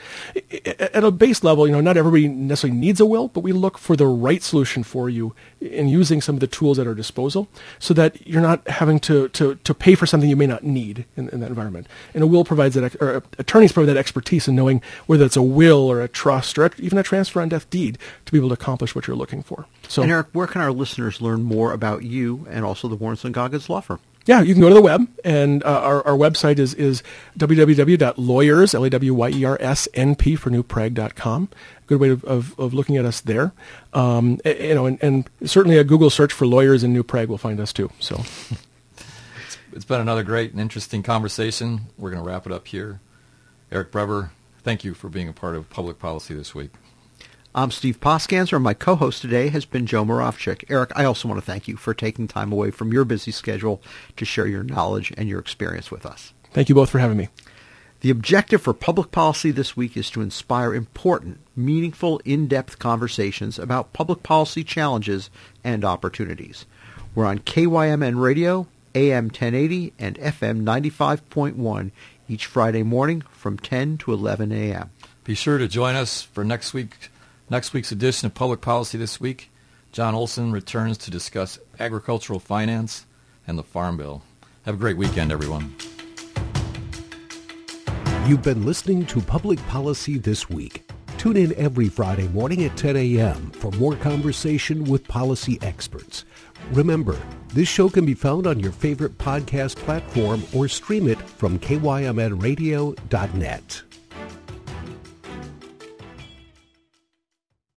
At a base level, you know, not everybody necessarily needs a will, but we look for the right solution for you in using some of the tools at our disposal so that you're not having to, to, to pay for something you may not need in, in that environment. And a will provides that, or attorneys provide that expertise in knowing whether it's a will or a trust or even a transfer on death deed to be able to accomplish what you're looking for. So, and Eric, where can our listeners learn more about you and also the Wornson Goggins Law Firm? Yeah, you can go to the web, and uh, our, our website is, is www.lawyers, L-A-W-Y-E-R-S, N-P for newprague.com. Good way of, of, of looking at us there. Um, you know, and, and, certainly a Google search for lawyers in New Prague will find us too. So, it's been another great and interesting conversation. We're going to wrap it up here. Eric Brever, thank you for being a part of public policy this week. I'm Steve Poskanzer, and my co-host today has been Joe Moravchik. Eric, I also want to thank you for taking time away from your busy schedule to share your knowledge and your experience with us. Thank you both for having me. The objective for public policy this week is to inspire important, meaningful, in-depth conversations about public policy challenges and opportunities. We're on KYMN Radio, AM 1080 and FM 95.1 each Friday morning from 10 to 11 a.m. Be sure to join us for next week Next week's edition of Public Policy This Week, John Olson returns to discuss agricultural finance and the Farm Bill. Have a great weekend, everyone. You've been listening to Public Policy This Week. Tune in every Friday morning at 10 a.m. for more conversation with policy experts. Remember, this show can be found on your favorite podcast platform or stream it from kymnradio.net.